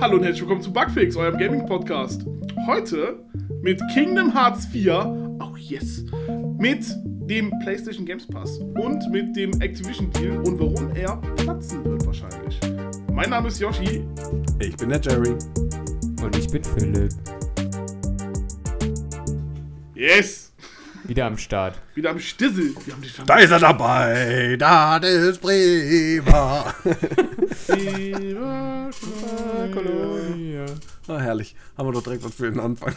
Hallo und herzlich willkommen zu Bugfix, eurem Gaming-Podcast. Heute mit Kingdom Hearts 4, oh yes, mit dem PlayStation Games Pass und mit dem Activision Deal und warum er platzen wird wahrscheinlich. Mein Name ist Yoshi. Ich bin der Jerry. Und ich bin Philipp. Yes! Wieder am Start. Wieder am Stissel. Wir haben dich Da ist er dabei. Da ist Bremer. ah, herrlich. Haben wir doch direkt was für den Anfang.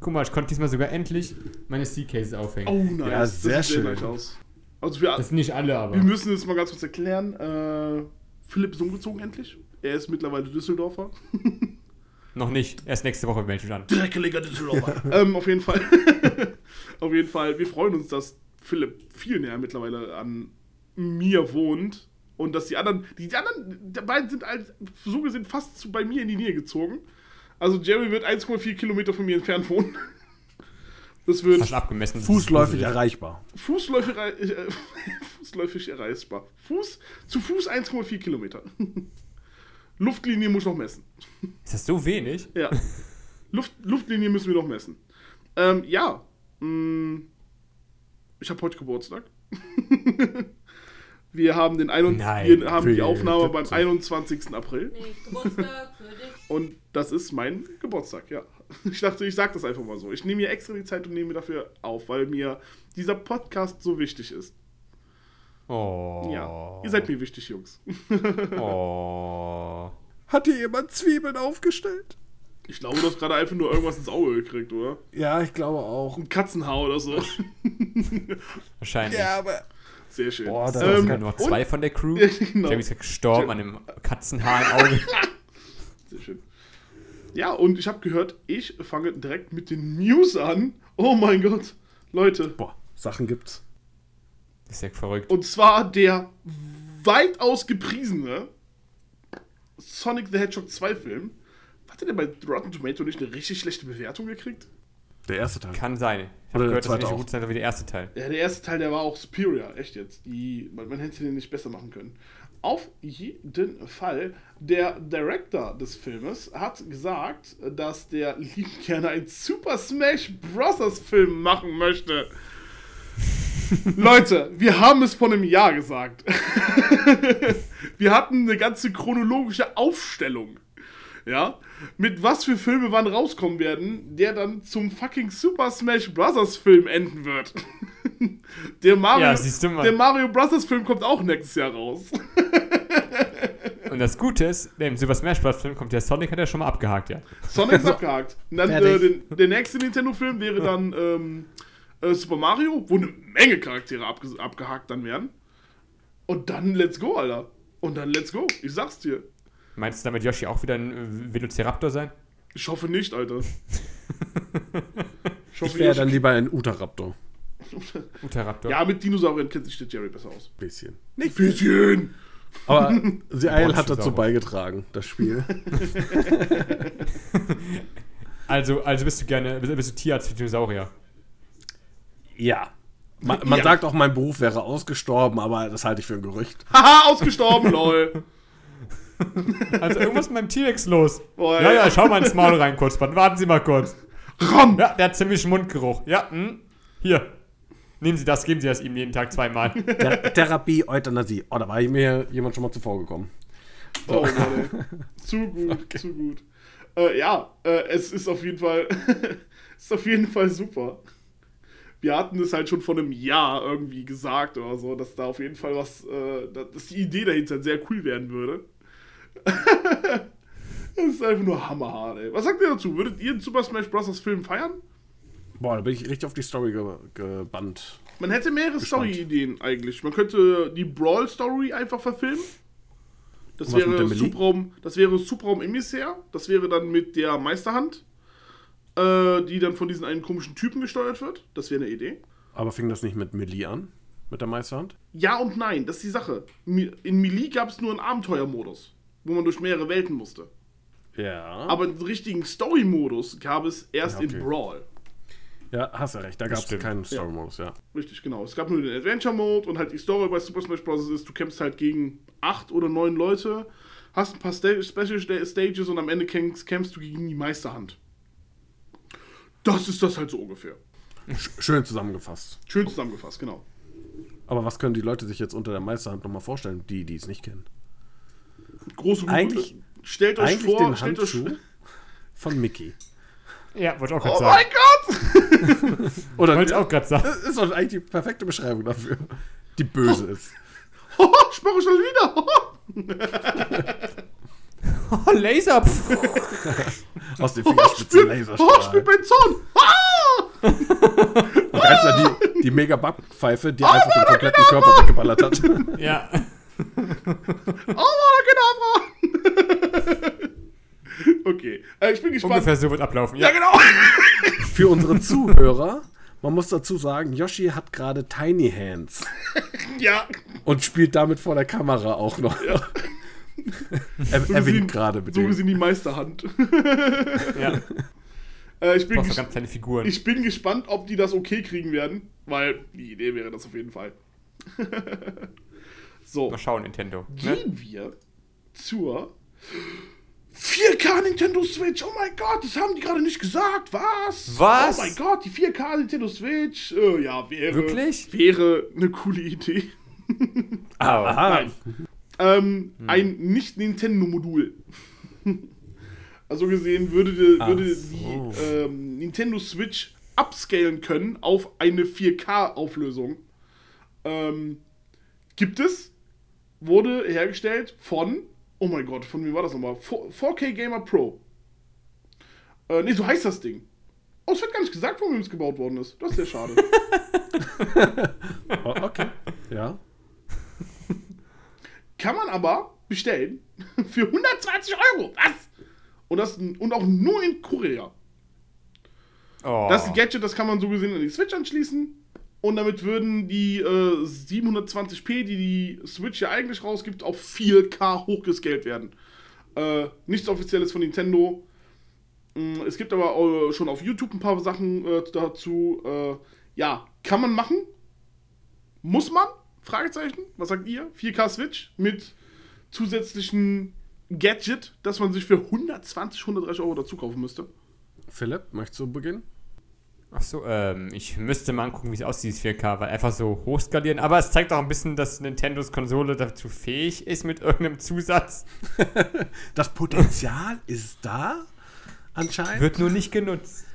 Guck mal, ich konnte diesmal sogar endlich meine C-Cases aufhängen. Oh, nice. Ja, sehr das sieht schön. nice aus. Also wir, Das sind nicht alle, aber. wir müssen es mal ganz kurz erklären. Äh, Philipp ist umgezogen endlich. Er ist mittlerweile Düsseldorfer. Noch nicht. Erst nächste Woche melde ich mich an. Dreckeliger Düsseldorfer. ähm, auf jeden Fall. auf jeden Fall. Wir freuen uns, dass Philipp viel näher mittlerweile an mir wohnt. Und dass die anderen, die anderen die beiden sind als, so gesehen fast zu, bei mir in die Nähe gezogen. Also Jerry wird 1,4 Kilometer von mir entfernt wohnen. Das wird Fast abgemessen. Fußläufig erreichbar. fußläufig, äh, fußläufig erreichbar. Fuß, zu Fuß 1,4 Kilometer. Luftlinie muss noch messen. Ist das so wenig? Ja. Luft, Luftlinie müssen wir noch messen. Ähm, ja. Mm, ich habe heute Geburtstag. wir haben den 21, Nein, wir haben die. Aufnahme beim 21. April Nicht Geburtstag für dich. und das ist mein Geburtstag, ja. Ich dachte, ich sage das einfach mal so. Ich nehme mir extra die Zeit und nehme mir dafür auf, weil mir dieser Podcast so wichtig ist. Oh. Ja. Ihr seid mir wichtig, Jungs. Oh. Hat hier jemand Zwiebeln aufgestellt? Ich glaube, du hast gerade einfach nur irgendwas ins Auge gekriegt, oder? Ja, ich glaube auch. Ein Katzenhaar oder so. Wahrscheinlich. Ja, aber. Sehr schön. Boah, da- Ähm, sind nur noch zwei von der Crew. Ja, genau. Jamie ist ja gestorben an dem Katzenhaar im Auge. Sehr schön. Ja, und ich habe gehört, ich fange direkt mit den News an. Oh mein Gott. Leute. Boah, Sachen gibt's. Ist ja verrückt. Und zwar der weitaus gepriesene Sonic the Hedgehog 2 Film. Hat der denn bei Rotten Tomato nicht eine richtig schlechte Bewertung gekriegt? Der erste Teil. Kann sein. Ich habe gehört, dass er nicht so gut sein wie der erste Teil. Ja, der erste Teil, der war auch superior. Echt jetzt. Die, man, man hätte den nicht besser machen können. Auf jeden Fall, der Director des Filmes hat gesagt, dass der lieb gerne einen Super Smash Bros. Film machen möchte. Leute, wir haben es vor einem Jahr gesagt. wir hatten eine ganze chronologische Aufstellung. Ja, mit was für Filme wann rauskommen werden, der dann zum fucking Super Smash Bros. Film enden wird. der, Mario, Ja, siehst du mal. der Mario Bros. Film kommt auch nächstes Jahr raus. Und das Gute ist, im Super Smash Bros. Film kommt der Sonic, hat er schon mal abgehakt, ja. Sonic ist abgehakt. Und dann, äh, den, der nächste Nintendo-Film wäre dann ähm, äh, Super Mario, wo eine Menge Charaktere abge abgehakt dann werden. Und dann let's go, Alter. Und dann let's go. Ich sag's dir. Meinst du damit Yoshi auch wieder ein äh, Velociraptor sein? Ich hoffe nicht, Alter. Ich Ich wäre dann lieber ein Uteraptor. Uteraptor. Ja, mit Dinosauriern kennt sich der Jerry besser aus. Bisschen. Nicht bisschen. Aber The Isle hat dazu beigetragen, das Spiel. Also, also bist du gerne, bist, bist du Tierarzt für Dinosaurier? Ja. Man, man Ja. sagt auch, mein Beruf wäre ausgestorben, aber das halte ich für ein Gerücht. Haha, ausgestorben, lol. Also irgendwas mit meinem T-Rex los. Boah, ja, ja. ja, schau mal ins Maul rein kurz. Warten warten Sie mal kurz. Ram! Ja, der hat ziemlich Mundgeruch. Ja, hm. Hier. Nehmen Sie das, geben Sie das ihm jeden Tag zweimal. Ther Therapie, Euthanasie. Oh, da war mir jemand schon mal zuvor gekommen. Oh Mann, ey. Zu gut, zu gut. Äh, ja, äh, es ist auf jeden Fall, es ist auf jeden Fall super. Wir hatten es halt schon vor einem Jahr irgendwie gesagt oder so, dass da auf jeden Fall was, äh, dass die Idee dahinter sehr cool werden würde. Das ist einfach nur hammerhart, ey. Was sagt ihr dazu? Würdet ihr einen Super Smash Bros. Film feiern? Boah, da bin ich richtig auf die Story ge gebannt. Man hätte mehrere. Story-Ideen eigentlich. Man könnte die Brawl-Story einfach verfilmen. Das wäre? Subraum, das wäre Subraum Emissär. Das wäre dann mit der Meisterhand, äh, die dann von diesen einen komischen Typen gesteuert wird. Das wäre eine Idee. Aber fing das nicht mit Melee an? Mit der Meisterhand? Ja und nein, das ist die Sache. In Melee gab es nur einen Abenteuermodus, wo man durch mehrere Welten musste. Ja. Aber einen richtigen Story-Modus gab es erst Ja, okay. in Brawl. Ja, hast du recht, da gab es keinen Story-Modus, ja. Richtig, genau. Es gab nur den Adventure-Mode und halt die Story bei Super Smash Bros. ist, du kämpfst halt gegen acht oder neun Leute hast ein paar Special Sta- Stages und am Ende kämpfst, kämpfst du gegen die Meisterhand. Das ist das halt so ungefähr. Sch- Schön zusammengefasst. Schön zusammengefasst, genau. Aber was können die Leute sich jetzt unter der Meisterhand nochmal vorstellen, die, die es nicht kennen? Große Gute. Eigentlich- stellt euch Eigentlich vor, den stellt euch Handschuh von Mickey. Ja, wollte ich auch gerade Oh sagen. mein Gott! Oder Wollte ich auch gerade sagen. Das ist doch eigentlich die perfekte Beschreibung dafür. Die böse ist. Oh, ich mache schon wieder. Oh, Laser. Aus den Fingerspitzen Oh, Laserstrahl. spielt mein Zorn. Ah! Und da die, die mega Backpfeife, die einfach den kompletten Körper weggeballert hat. ja. Oh, Kedavra! okay, äh, ich bin gespannt. Ungefähr so wird ablaufen. Ja, Ja, genau. Für unsere Zuhörer, man muss dazu sagen, Yoshi hat gerade Tiny Hands Ja. und spielt damit vor der Kamera auch noch. Er, er winkt gerade mit So dem. gesehen die Meisterhand. ja. Äh, ich, bin Brauchst du ges- ganz kleine Figuren. ich bin gespannt, ob die das okay kriegen werden, weil die Idee wäre das auf jeden Fall. so, Mal schauen, Nintendo. Ne? gehen wir zur 4K Nintendo Switch. Oh mein Gott, das haben die gerade nicht gesagt. Was? Was? Oh mein Gott, die 4K Nintendo Switch. Äh, ja, wäre. Wirklich? Wäre eine coole Idee. Aha. Nein. Ähm, Ein Nicht-Nintendo-Modul. also gesehen würde, würde so. die ähm, Nintendo Switch upscalen können auf eine 4K-Auflösung. Ähm, gibt es, wurde hergestellt von, oh mein Gott, von wem war das nochmal? 4- 4K Gamer Pro. Äh, nee, so heißt das Ding. Oh, es wird gar nicht gesagt, von wem es gebaut worden ist. Das ist sehr schade. Oh, okay. Ja. Kann man aber bestellen für 120 Euro. Was? Und, das, und auch nur in Korea. Oh. Das Gadget, das kann man so gesehen an die Switch anschließen. Und damit würden die äh, 720p, die die Switch ja eigentlich rausgibt, auf 4K hochgescaled werden. Äh, nichts Offizielles von Nintendo. Mm, Es gibt aber äh, schon auf YouTube ein paar Sachen äh, dazu. Äh, ja, kann man machen. Muss man? Fragezeichen. Was sagt ihr? 4K Switch mit zusätzlichen Gadget, das man sich für 120, 130 Euro dazu kaufen müsste. Philipp, möchtest du beginnen? Ach so, ähm, ich müsste mal angucken, wie es aussieht, dieses 4K, weil einfach so hochskalieren. Aber es zeigt auch ein bisschen, dass Nintendos Konsole dazu fähig ist mit irgendeinem Zusatz. Das Potenzial ist da, anscheinend. Wird nur nicht genutzt.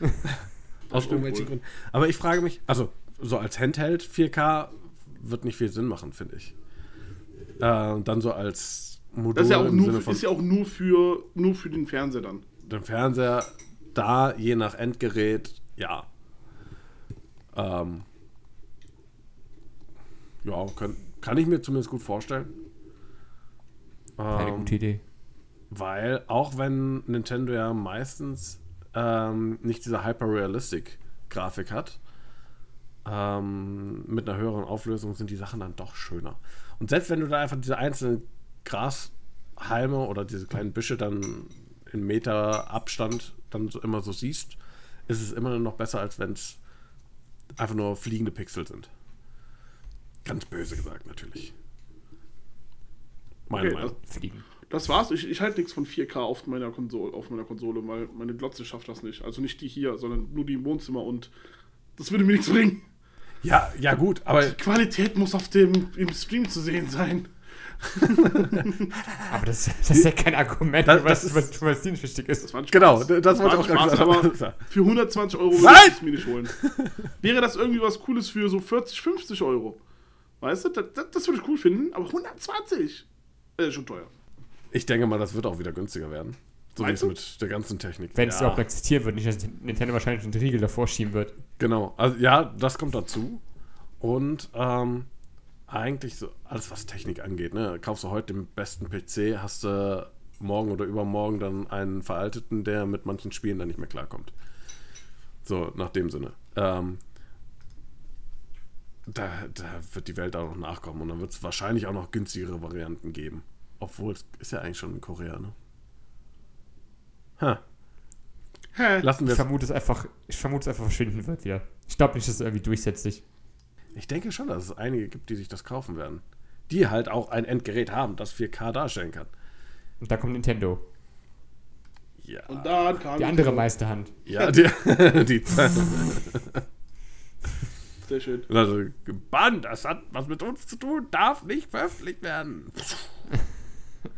Aus irgendwelchen Gründen. Aber ich frage mich, also so als Handheld 4K wird nicht viel Sinn machen, finde ich. Äh, dann so als Modul Das ist ja auch nur, von ist ja auch nur für, nur für den Fernseher dann. dem Fernseher, da je nach Endgerät, ja. Ähm, ja, kann, kann ich mir zumindest gut vorstellen. Keine Ähm, gute Idee. Weil auch wenn Nintendo ja meistens ähm, nicht diese Hyper-Realistic-Grafik hat, ähm, mit einer höheren Auflösung sind die Sachen dann doch schöner. Und selbst wenn du da einfach diese einzelnen Grashalme oder diese kleinen Büsche dann in Meter Abstand dann so immer so siehst, ist es immer noch besser, als wenn es einfach nur fliegende Pixel sind. Ganz böse gesagt, natürlich. Meine Okay, Meinung. Das war's. Ich, ich halte nichts von 4K auf meiner, Konsole, auf meiner Konsole, weil meine Glotze schafft das nicht. Also nicht die hier, sondern nur die im Wohnzimmer und das würde mir nichts bringen. Ja, ja gut, aber Die Qualität muss auf dem im Stream zu sehen sein. Aber das, das ist ja kein Argument, Das- was, das was, was nicht wichtig ist. Das. Genau, das wollte war ich auch gerade Spaß, sagen. aber für 120 Euro würde ich es mir nicht holen. Wäre das irgendwie was Cooles für so 40, 50 Euro? Weißt du, das, das, das würde ich cool finden, aber 120 ist schon teuer. ich denke mal, das wird auch wieder günstiger werden. So wie es mit der ganzen Technik. Wenn es ja, überhaupt existieren wird, nicht, dass Nintendo wahrscheinlich einen Riegel davor schieben wird. Genau, also ja, das kommt dazu. Und ähm, eigentlich so alles, was Technik angeht, ne? Kaufst du heute den besten PC, hast du morgen oder übermorgen dann einen veralteten, der mit manchen Spielen dann nicht mehr klarkommt. So, nach dem Sinne. Ähm, da, da wird die Welt auch noch nachkommen und dann wird es wahrscheinlich auch noch günstigere Varianten geben. Obwohl es ist ja eigentlich schon in Korea, ne? Hä? lassen wir Ich vermute es einfach, ich vermute es einfach verschwinden wird wieder. Ich glaube nicht, dass es irgendwie durchsetzt sich. Ich denke schon, dass es einige gibt, die sich das kaufen werden. Die halt auch ein Endgerät haben, das 4K darstellen kann. Und da kommt Nintendo. Ja. Und dann kam Die andere Meisterhand. Ja, die, die Sehr schön. also, gebannt, das hat was mit uns zu tun, darf nicht veröffentlicht werden.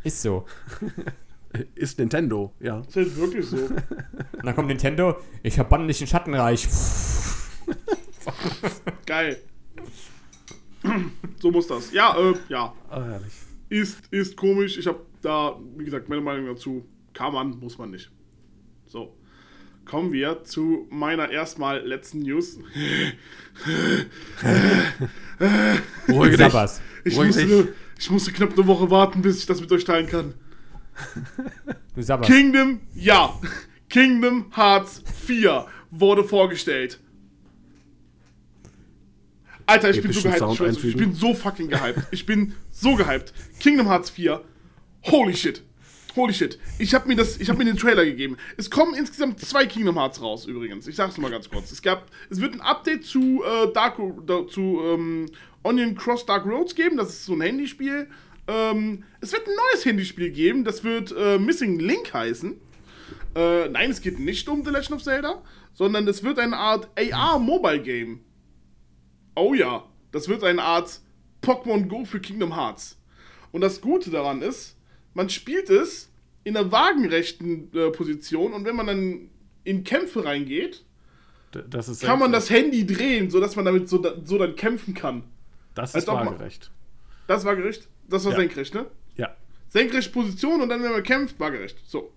Ist so. Ist Nintendo, ja. Ist halt wirklich so. Und dann kommt Nintendo, ich verbanne dich in Schattenreich. Geil. So muss das. Ja, äh, ja. Ah, herrlich. Ist, ist komisch. Ich habe da, wie gesagt, meine Meinung dazu. Kann man, muss man nicht. So. Kommen wir zu meiner erstmal letzten News. Ruhige dich. Ich Ruhig musste, ich musste knapp eine Woche warten, bis ich das mit euch teilen kann. Kingdom, ja. Kingdom Hearts 4 wurde vorgestellt. Alter, ich bin so gehypt. Ich, euch, ich bin so fucking gehypt. Ich bin so gehypt. Kingdom Hearts 4. Holy shit. Holy shit. Ich habe mir das, ich habe mir den Trailer gegeben. Es kommen insgesamt zwei Kingdom Hearts raus übrigens. Ich sag's nur mal ganz kurz. Es gab, es wird ein Update zu äh, Dark, da, zu ähm, Onion Cross Dark Roads geben. Das ist so ein Handyspiel. Ähm, es wird ein neues Handyspiel geben. Das wird äh, Missing Link heißen. Äh, nein, es geht nicht um The Legend of Zelda, sondern es wird eine Art AR-Mobile-Game. Oh ja, das wird eine Art Pokémon Go für Kingdom Hearts. Und das Gute daran ist, man spielt es in einer wagenrechten äh, Position und wenn man dann in Kämpfe reingeht, ist kann man das Handy drehen, sodass man damit so, so dann kämpfen kann. Das als ist man- waagerecht. Das war gerecht. Das war Ja. senkrecht, ne? Ja. Senkrecht Position und dann, wenn man kämpft, waagerecht. So.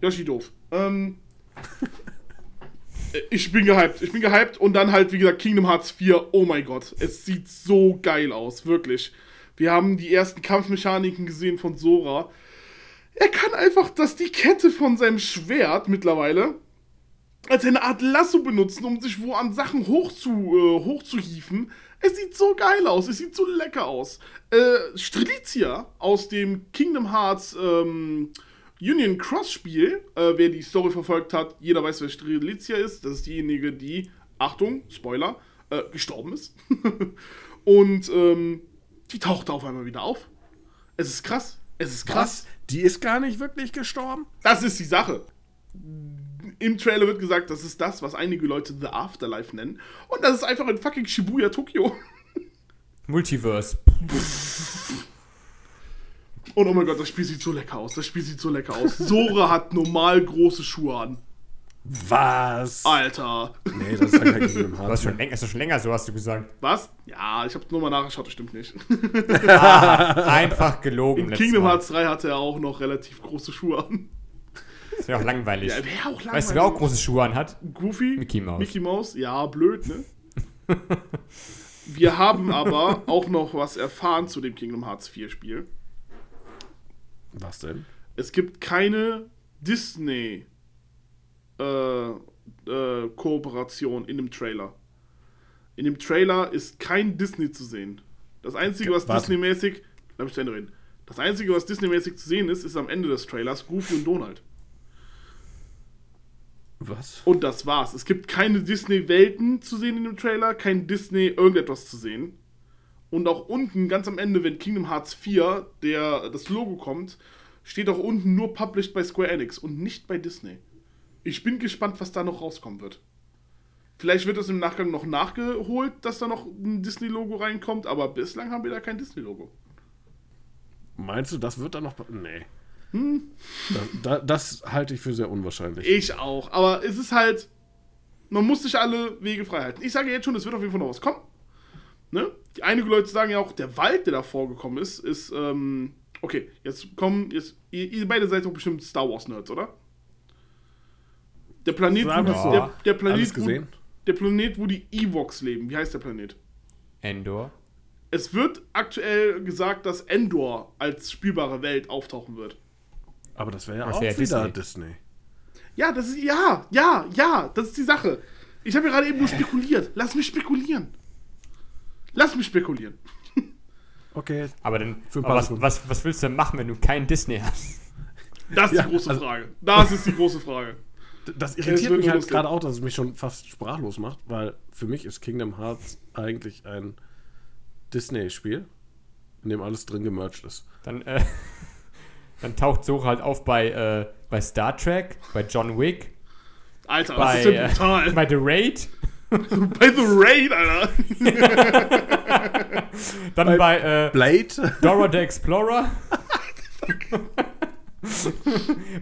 Yoshi doof. Ähm, ich bin gehypt. Ich bin gehypt und dann halt, wie gesagt, Kingdom Hearts 4. Oh mein Gott. Es sieht so geil aus. Wirklich. Wir haben die ersten Kampfmechaniken gesehen von Sora. Er kann einfach das, die Kette von seinem Schwert mittlerweile als eine Art Lasso benutzen, um sich wo an Sachen hoch zu, äh, hochzuhieven. Es sieht so geil aus, es sieht so lecker aus. Äh, Strelitzia aus dem Kingdom Hearts ähm, Union Cross Spiel, äh, wer die Story verfolgt hat, jeder weiß, wer Strelitzia ist. Das ist diejenige, die, Achtung, Spoiler, äh, gestorben ist. Und ähm, die taucht auf einmal wieder auf. Es ist krass. Es ist krass. Was? Die ist gar nicht wirklich gestorben? Das ist die Sache. Im Trailer wird gesagt, das ist das, was einige Leute The Afterlife nennen. Und das ist einfach in fucking Shibuya, Tokio. Multiverse. Und oh mein Gott, das Spiel sieht so lecker aus. Das Spiel sieht so lecker aus. Sora hat normal große Schuhe an. Was? Alter. Nee, das ist ja kein Kingdom Du Hearts. hast schon länger, ist doch schon länger so, hast du gesagt. Was? Ja, ich habe nur mal nachgeschaut, das stimmt nicht. Einfach gelogen. In Kingdom Mal. Hearts 3 hatte er auch noch relativ große Schuhe an. Das wäre auch langweilig. Ja, wäre auch langweilig. weißt du, wer auch große Schuhe anhat? Goofy? Mickey Mouse. Mickey Mouse? Ja, blöd, ne? Wir haben aber auch noch was erfahren zu dem Kingdom Hearts 4 Spiel. Was denn? Es gibt keine Disney äh, äh, Kooperation in dem Trailer. In dem Trailer ist kein Disney zu sehen. Das Einzige, was. Disney-mäßig. Lass mich zu Ende reden. Das Einzige, was Disney-mäßig zu sehen ist, ist am Ende des Trailers Goofy und Donald. Was? Und das war's. Es gibt keine Disney-Welten zu sehen in dem Trailer, kein Disney irgendetwas zu sehen. Und auch unten, ganz am Ende, wenn Kingdom Hearts 4 der, das Logo kommt, steht auch unten nur published bei Square Enix und nicht bei Disney. Ich bin gespannt, was da noch rauskommen wird. Vielleicht wird es im Nachgang noch nachgeholt, dass da noch ein Disney-Logo reinkommt, aber bislang haben wir da kein Disney-Logo. Meinst du, das wird dann noch. Nee. Hm? Da, da, das halte ich für sehr unwahrscheinlich. Ich auch. Aber es ist halt, man muss sich alle Wege frei halten. Ich sage jetzt schon, es wird auf jeden Fall noch was kommen. Ne? Die einige Leute sagen ja auch, der Wald, der da vorgekommen ist, ist, ähm, okay, jetzt kommen, jetzt, ihr, ihr beide seid doch bestimmt Star Wars Nerds, oder? Der Planet, wo, wir so. der, der Planet, wo, der Planet, wo die Ewoks leben. Wie heißt der Planet? Endor. Es wird aktuell gesagt, dass Endor als spielbare Welt auftauchen wird. Aber das wäre ja Das auch wär ja wieder Disney. Disney. Ja, das ist, ja, ja, ja, das ist die Sache. Ich habe ja gerade eben nur spekuliert. Lass mich spekulieren. Lass mich spekulieren. Okay. Aber dann, Für ein aber was, was, was willst du denn machen, wenn du kein Disney hast? Das ist Ja, die große also- Frage. Das ist die große Frage. Das irritiert wird mich halt gerade auch, dass es mich schon fast sprachlos macht, weil für mich ist Kingdom Hearts eigentlich ein Disney-Spiel, in dem alles drin gemerged ist. Dann, äh, Dann taucht Sora halt auf bei, äh, bei Star Trek, bei John Wick, Alter, bei, das ist ja äh, brutal. bei The Raid, Bei The Raid, Alter. dann Bei- bei, äh, Blade? Dora the Explorer.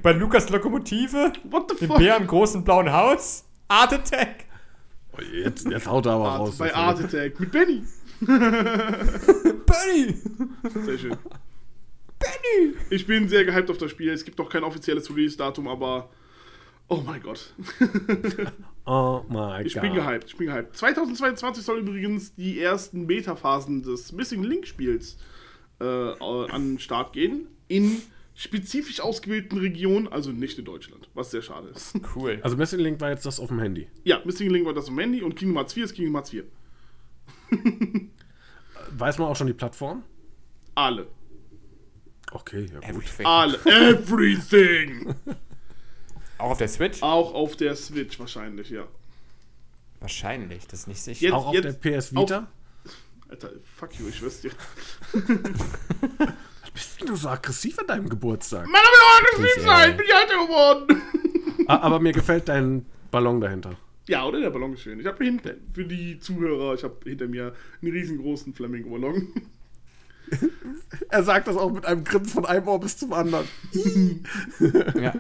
bei Lukas Lokomotive, What the dem fuck? Bär im großen blauen Haus, Art Attack. Oh, jetzt, jetzt haut er aber Art, raus. bei Art Attack mit Benny. Benny! Sehr schön. Benny! Ich bin sehr gehypt auf das Spiel. Es gibt noch kein offizielles Release-Datum, aber. Oh mein Gott. Oh mein Ich Gott. bin gehypt. Ich bin gehypt. 2022 soll übrigens die ersten Beta-Phasen des Missing Link-Spiels äh, an den Start gehen. In spezifisch ausgewählten Regionen, also nicht in Deutschland, was sehr schade ist. Cool. Also Missing Link war jetzt das auf dem Handy. Ja, Missing Link war das im Handy und Kingdom Hearts 4 ist Kingdom Hearts 4. Weiß man auch schon die Plattform? Alle. Okay, ja gut. Everything. Alle. Everything! Auch auf der Switch? Auch auf der Switch wahrscheinlich, ja. Wahrscheinlich, das ist nicht sicher. Jetzt- auch auf der PS Vita? Alter, fuck you, ich schwör's dir. Bist denn du so aggressiv an deinem Geburtstag? Mann, aber aggressiv Ich, sein! äh, Bin ich alter geworden! Ah, aber mir gefällt dein Ballon dahinter. Ja, oder? Der Ballon ist schön. Ich habe hinter, für die Zuhörer, ich habe hinter mir einen riesengroßen Flamingo-Ballon. Er sagt das auch mit einem Grinsen von einem Ohr bis zum anderen. Ja.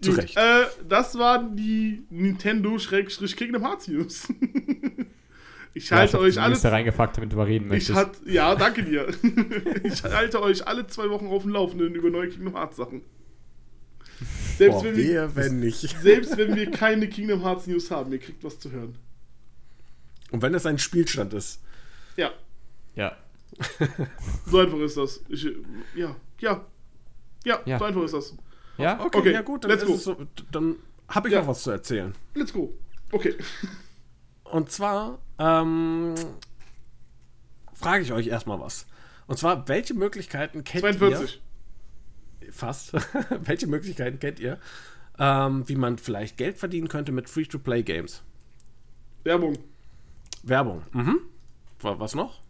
Zu Recht. Äh, das waren die Nintendo-Kingdom Hearts News. ich Ja, halte hab euch die alle. Da reingepackt, damit du mal reden Ich möchtest. hat, ja, danke dir. ich halte euch alle zwei Wochen auf dem Laufenden über neue Kingdom Hearts Sachen. Selbst, Boah, wenn wir, wenn nicht. selbst wenn wir keine Kingdom Hearts News haben, ihr kriegt was zu hören. Und wenn es ein Spielstand ist. Ja, ja. so einfach ist das. Ich, ja, ja, ja, Ja. so einfach ist das. Ja? Okay, Okay, ja gut, dann, so, dann habe ich Ja. noch was zu erzählen. Let's go. Okay. Und zwar ähm, frage ich euch erstmal was. Und zwar, welche Möglichkeiten kennt 42. ihr? Fast. welche Möglichkeiten kennt ihr, ähm, wie man vielleicht Geld verdienen könnte mit Free-to-Play-Games? Werbung. Werbung. Mhm. Wa- Was noch?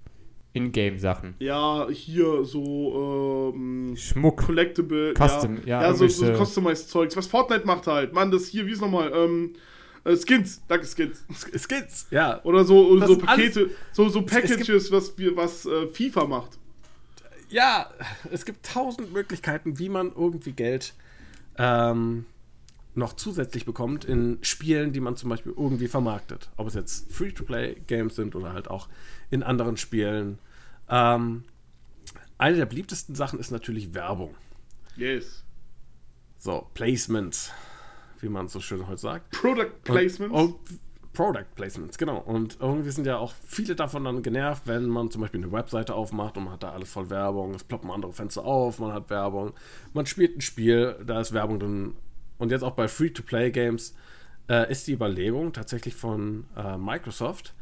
Ingame-Sachen. Ja, hier so ähm, Schmuck. Collectible. Custom, ja, ja, ja so, so Customized Zeugs. Was Fortnite macht halt. Mann, das hier, wie ist nochmal? Ähm, äh, Skins. Danke, Skins. Skins, ja. Oder so, oder so Pakete, so, so Packages, was, wir, was äh, FIFA macht. Ja, es gibt tausend Möglichkeiten, wie man irgendwie Geld ähm, noch zusätzlich bekommt in Spielen, die man zum Beispiel irgendwie vermarktet. Ob es jetzt Free-to-Play-Games sind oder halt auch in anderen Spielen. Ähm, eine der beliebtesten Sachen ist natürlich Werbung. Yes. So, Placements, wie man so schön heute sagt. Product Placements. Und, und Product Placements, genau. Und irgendwie sind ja auch viele davon dann genervt, wenn man zum Beispiel eine Webseite aufmacht und man hat da alles voll Werbung, es ploppen andere Fenster auf, man hat Werbung, man spielt ein Spiel, da ist Werbung drin. Und jetzt auch bei Free-to-Play-Games äh, ist die Überlegung tatsächlich von äh, Microsoft,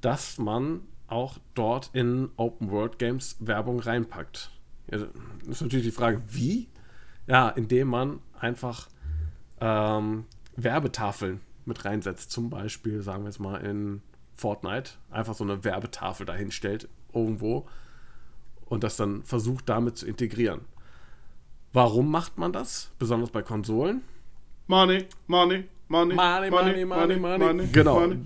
dass man auch dort in Open-World-Games Werbung reinpackt. Ja, ist natürlich die Frage, wie? Ja, indem man einfach ähm, Werbetafeln mit reinsetzt. Zum Beispiel, sagen wir jetzt mal, in Fortnite einfach so eine Werbetafel dahinstellt irgendwo und das dann versucht damit zu integrieren. Warum macht man das? Besonders bei Konsolen. Money, money, money, Money, money, money, money. Genau. money.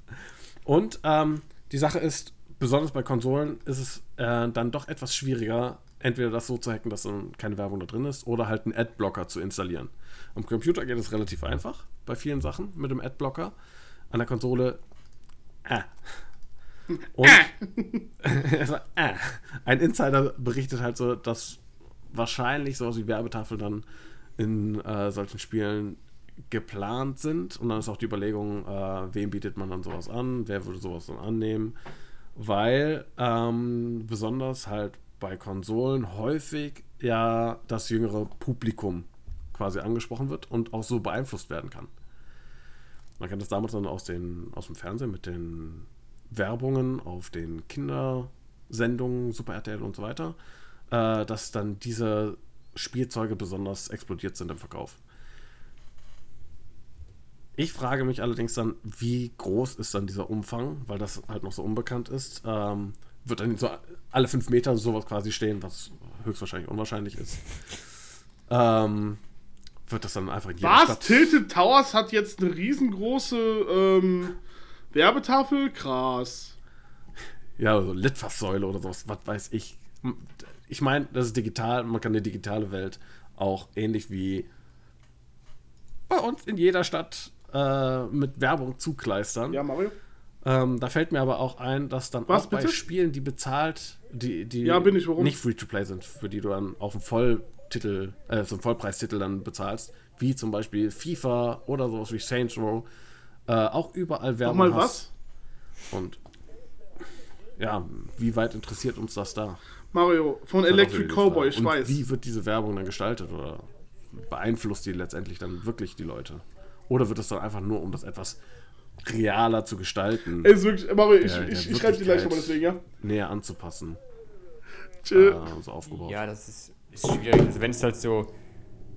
Und ähm, die Sache ist, besonders bei Konsolen ist es äh, dann doch etwas schwieriger, entweder das so zu hacken, dass dann keine Werbung da drin ist, oder halt einen Adblocker zu installieren. Am Computer geht es relativ einfach bei vielen Sachen mit dem Adblocker. An der Konsole äh. Und war, äh. ein Insider berichtet halt so, dass wahrscheinlich sowas wie Werbetafel dann in äh, solchen Spielen geplant sind. Und dann ist auch die Überlegung, äh, wem bietet man dann sowas an, wer würde sowas dann annehmen. Weil ähm, besonders halt bei Konsolen häufig ja das jüngere Publikum quasi angesprochen wird und auch so beeinflusst werden kann. Man kennt das damals dann aus, den, aus dem Fernsehen mit den Werbungen auf den Kindersendungen, Super RTL und so weiter, äh, dass dann diese Spielzeuge besonders explodiert sind im Verkauf. Ich frage mich allerdings dann, wie groß ist dann dieser Umfang, weil das halt noch so unbekannt ist. Ähm, wird dann so alle fünf Meter sowas quasi stehen, was höchstwahrscheinlich unwahrscheinlich ist. ähm, wird das dann einfach in jeder Was? Stadt. Tilted Towers hat jetzt eine riesengroße ähm, Werbetafel? Krass. Ja, so Litfaßsäule oder sowas, was weiß ich. Ich meine, das ist digital, man kann die digitale Welt auch ähnlich wie bei uns in jeder Stadt äh, mit Werbung zukleistern. Ja, Mario? Ähm, da fällt mir aber auch ein, dass dann Was, auch bei bitte? Spielen, die bezahlt, die, die Ja, ich, nicht Free-to-Play sind, für die du dann auf einen Volltitel, äh, so einen Vollpreistitel dann bezahlst, wie zum Beispiel FIFA oder sowas wie Saints Row, äh, auch überall Werbung Nochmal hast. was? Und ja, wie weit interessiert uns das da? Mario, von Electric Cowboy, ich Und weiß. Wie wird diese Werbung dann gestaltet oder beeinflusst die letztendlich dann wirklich die Leute? Oder wird es dann einfach nur, um das etwas realer zu gestalten, Ey, ist wirklich, Mario, ich, Der- ich, ich schreibe dir gleich nochmal deswegen, ja? näher anzupassen? Chill. Äh, so aufgebaut. Ja, das ist, ist schwierig. Also wenn es halt so,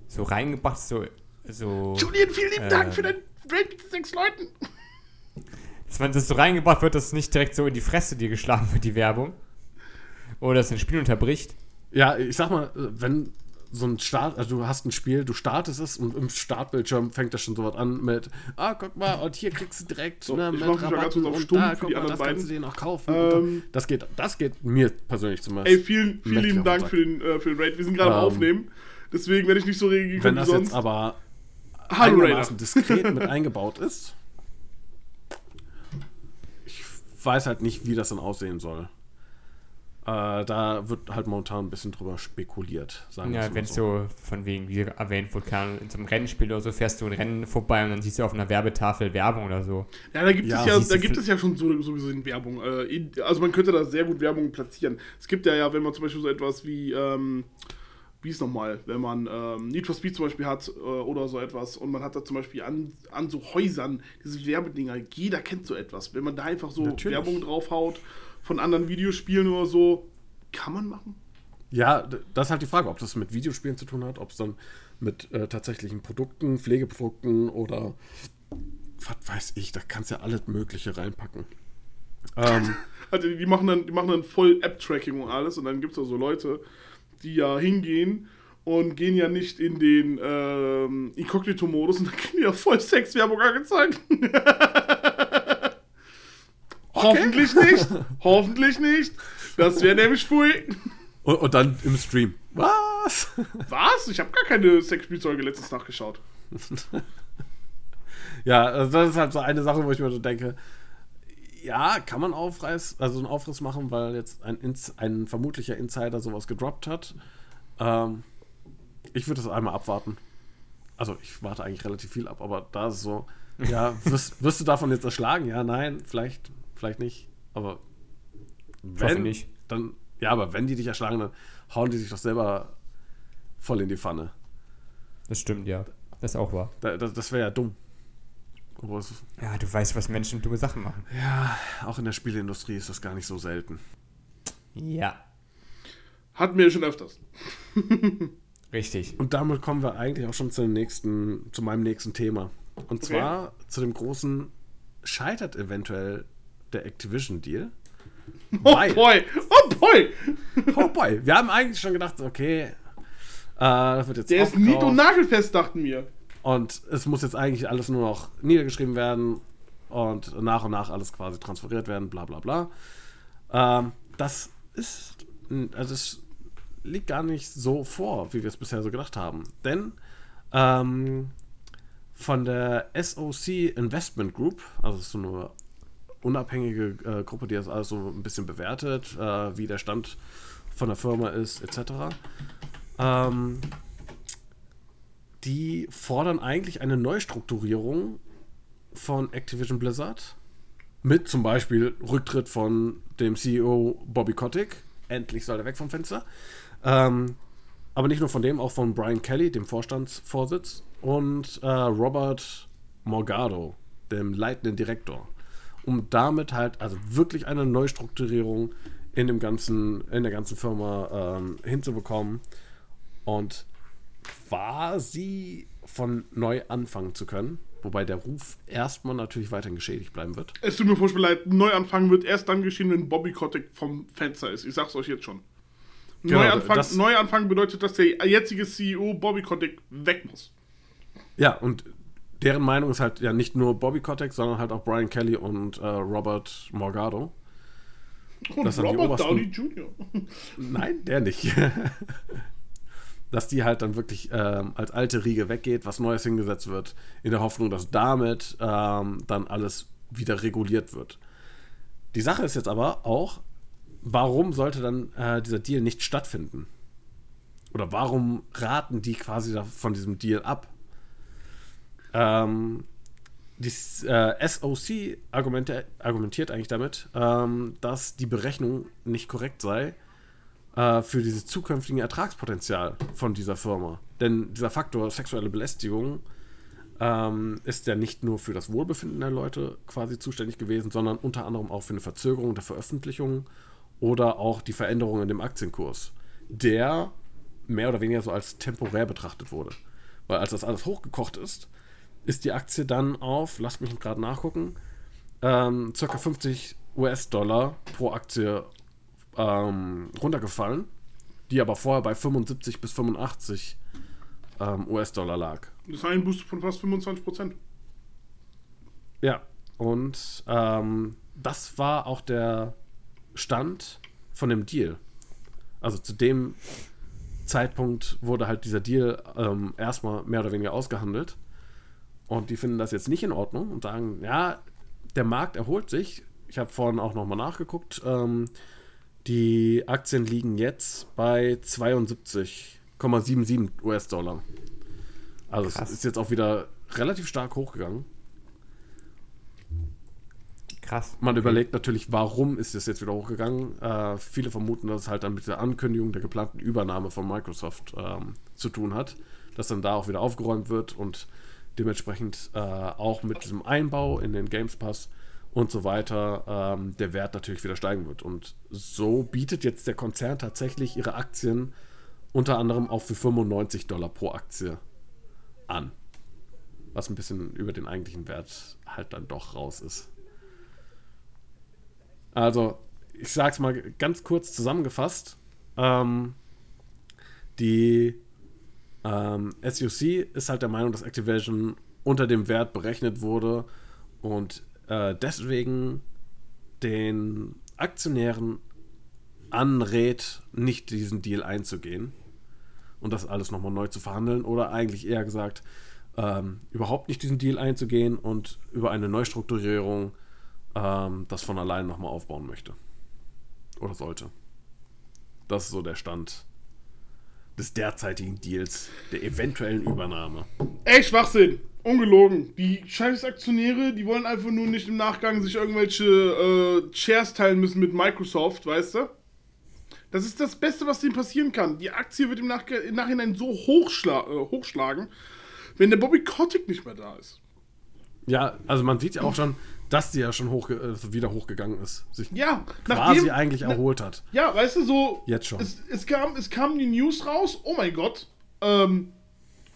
so reingebracht ist, so, so Julian, vielen lieben äh, Dank für dein Rating mit sechs Leuten. dass wenn das so reingebracht wird, dass nicht direkt so in die Fresse dir geschlagen wird, die Werbung. Oder dass ein Spiel unterbricht. Ja, ich sag mal, wenn so ein Start, also du hast ein Spiel, du startest es und im Startbildschirm fängt das schon so was an mit, ah, guck mal, und hier kriegst du direkt So, ne, mit auf und stumm da, guck mal, das kannst du beiden. dir noch kaufen. Ähm, das geht, das geht mir persönlich zumindest. Ey, vielen, vielen lieben Dank für den, äh, für den Raid. Wir sind gerade am Ähm, Aufnehmen. Deswegen werde ich nicht so reagieren Wenn das sonst. jetzt aber einigermaßen diskret mit eingebaut ist, ich weiß halt nicht, wie das dann aussehen soll. Äh, da wird halt momentan ein bisschen drüber spekuliert, sagen wir Ja, mal wenn es so von wegen, wie erwähnt Ahnung, in so einem Rennspiel oder so, fährst du ein Rennen vorbei und dann siehst du auf einer Werbetafel Werbung oder so. Ja, da gibt Ja, es ja, da gibt es ja schon so, so gesehen Werbung. Äh, in- also man könnte da sehr gut Werbung platzieren. Es gibt ja ja, wenn man zum Beispiel so etwas wie, ähm, wie ist nochmal, wenn man ähm, Need for Speed zum Beispiel hat äh, oder so etwas und man hat da zum Beispiel an, an so Häusern diese Werbedinger, jeder kennt so etwas. Wenn man da einfach so Natürlich. Werbung draufhaut von anderen Videospielen oder so, kann man machen. Ja, das ist halt die Frage, ob das mit Videospielen zu tun hat, ob es dann mit äh, tatsächlichen Produkten, Pflegeprodukten oder was weiß ich, da kannst du ja alles Mögliche reinpacken. Ähm, Also die, machen dann, die machen dann voll App-Tracking und alles und dann gibt es so Leute, die ja hingehen und gehen ja nicht in den ähm, Inkognito-Modus und dann kriegen die ja voll Sexwerbung angezeigt. Hoffentlich nicht. Hoffentlich nicht. Das wäre nämlich pfui. und, und dann im Stream. Was? Was? Ich habe gar keine Sexspielzeuge letztens nachgeschaut. ja, also das ist halt so eine Sache, wo ich mir so denke, ja, kann man Aufreiß, also einen Aufriss machen, weil jetzt ein, ein vermutlicher Insider sowas gedroppt hat. Ähm, ich würde das einmal abwarten. Also ich warte eigentlich relativ viel ab, aber da ist es so, ja, wirst, wirst du davon jetzt erschlagen? Ja, nein, vielleicht, vielleicht nicht. Aber wenn, nicht. dann, ja, aber wenn die dich erschlagen, dann hauen die sich doch selber voll in die Pfanne. Das stimmt, ja. Das ist auch wahr. Da, das das wäre ja dumm. Ja, du weißt, was Menschen dumme Sachen machen. ja, auch in der Spieleindustrie ist das gar nicht so selten. Ja, Hatten wir schon öfters. richtig. Und damit kommen wir eigentlich auch schon zu, dem nächsten, zu meinem nächsten Thema. Und Okay. zwar zu dem großen, scheitert eventuell der Activision-Deal. Oh Weil- boy. Oh boy. Oh boy, wir haben eigentlich schon gedacht, okay, äh, das wird jetzt Der ist nied- und nagelfest, dachten wir. und es muss jetzt eigentlich alles nur noch niedergeschrieben werden und nach und nach alles quasi transferiert werden, bla bla bla. Ähm, das ist, also es liegt gar nicht so vor, wie wir es bisher so gedacht haben. Denn ähm, von der SOC Investment Group, also so eine unabhängige äh, Gruppe, die das alles so ein bisschen bewertet, äh, wie der Stand von der Firma ist, etc. Ähm, die fordern eigentlich eine Neustrukturierung von Activision Blizzard mit zum Beispiel Rücktritt von dem CEO Bobby Kotick. Endlich soll er weg vom Fenster. Ähm, aber nicht nur von dem, auch von Brian Kelly, dem Vorstandsvorsitz, und äh, Robert Morgado, dem leitenden Direktor. Um damit halt also wirklich eine Neustrukturierung in, dem ganzen, in der ganzen Firma ähm, hinzubekommen und quasi von neu anfangen zu können. Wobei der Ruf erstmal natürlich weiterhin geschädigt bleiben wird. Es tut mir furchtbar leid. Neuanfang wird erst dann geschehen, wenn Bobby Kotick vom Fenster ist. Ich sag's euch jetzt schon. Genau, Neuanfang, Neuanfang bedeutet, dass der jetzige CEO Bobby Kotick weg muss. Ja, und deren Meinung ist halt ja nicht nur Bobby Kotick, sondern halt auch Brian Kelly und äh, Robert Morgado. Und Das Robert obersten- Downey Jr. Nein, der nicht. dass die halt dann wirklich ähm, als alte Riege weggeht, was Neues hingesetzt wird, in der Hoffnung, dass damit ähm, dann alles wieder reguliert wird. Die Sache ist jetzt aber auch, warum sollte dann äh, dieser Deal nicht stattfinden? Oder warum raten die quasi von diesem Deal ab? Ähm, die äh, SOC argumente, argumentiert eigentlich damit, ähm, dass die Berechnung nicht korrekt sei äh, für dieses zukünftige Ertragspotenzial von dieser Firma. Denn dieser Faktor sexuelle Belästigung ähm, ist ja nicht nur für das Wohlbefinden der Leute quasi zuständig gewesen, sondern unter anderem auch für eine Verzögerung der Veröffentlichung oder auch die Veränderung in dem Aktienkurs, der mehr oder weniger so als temporär betrachtet wurde. Weil als das alles hochgekocht ist, ist die Aktie dann auf, lasst mich gerade nachgucken, ähm, ca. 50 US-Dollar pro Aktie ähm, runtergefallen, die aber vorher bei 75 bis 85 ähm, US-Dollar lag. Das ist ein Boost von fast 25%. Ja, und ähm, das war auch der Stand von dem Deal. Also zu dem Zeitpunkt wurde halt dieser Deal ähm, erstmal mehr oder weniger ausgehandelt. Und die finden das jetzt nicht in Ordnung und sagen, ja, der Markt erholt sich. Ich habe vorhin auch nochmal nachgeguckt. Ähm, die Aktien liegen jetzt bei 72,77 US-Dollar. Also Krass. es ist jetzt auch wieder relativ stark hochgegangen. Krass. Man überlegt natürlich, warum ist es jetzt wieder hochgegangen. Äh, viele vermuten, dass es halt dann mit der Ankündigung der geplanten Übernahme von Microsoft ähm, zu tun hat, dass dann da auch wieder aufgeräumt wird und dementsprechend äh, auch mit diesem Einbau in den Games Pass und so weiter ähm, der Wert natürlich wieder steigen wird. Und so bietet jetzt der Konzern tatsächlich ihre Aktien unter anderem auch für 95 Dollar pro Aktie an. Was ein bisschen über den eigentlichen Wert halt dann doch raus ist. Also, ich sag's mal ganz kurz zusammengefasst. Ähm, die ähm, SUC ist halt der Meinung, dass Activision unter dem Wert berechnet wurde und äh, deswegen den Aktionären anrät, nicht diesen Deal einzugehen und das alles nochmal neu zu verhandeln oder eigentlich eher gesagt, ähm, überhaupt nicht diesen Deal einzugehen und über eine Neustrukturierung ähm, das von allein nochmal aufbauen möchte. Oder sollte. Das ist so der Stand des derzeitigen Deals, der eventuellen Übernahme. Ey, Schwachsinn. Ungelogen. Die scheiß Aktionäre, die wollen einfach nur nicht im Nachgang sich irgendwelche äh, Shares teilen müssen mit Microsoft, weißt du? Das ist das Beste, was denen passieren kann. Die Aktie wird im, Nach im Nachhinein so hochschla äh, hochschlagen, wenn der Bobby Kotick nicht mehr da ist. Ja, also man sieht ja auch schon, dass die ja schon hoch, äh, wieder hochgegangen ist. Sich Ja, quasi eigentlich erholt hat. Ja, weißt du, so. Jetzt schon. Es, es, kam, es kam die News raus, oh mein Gott, ähm,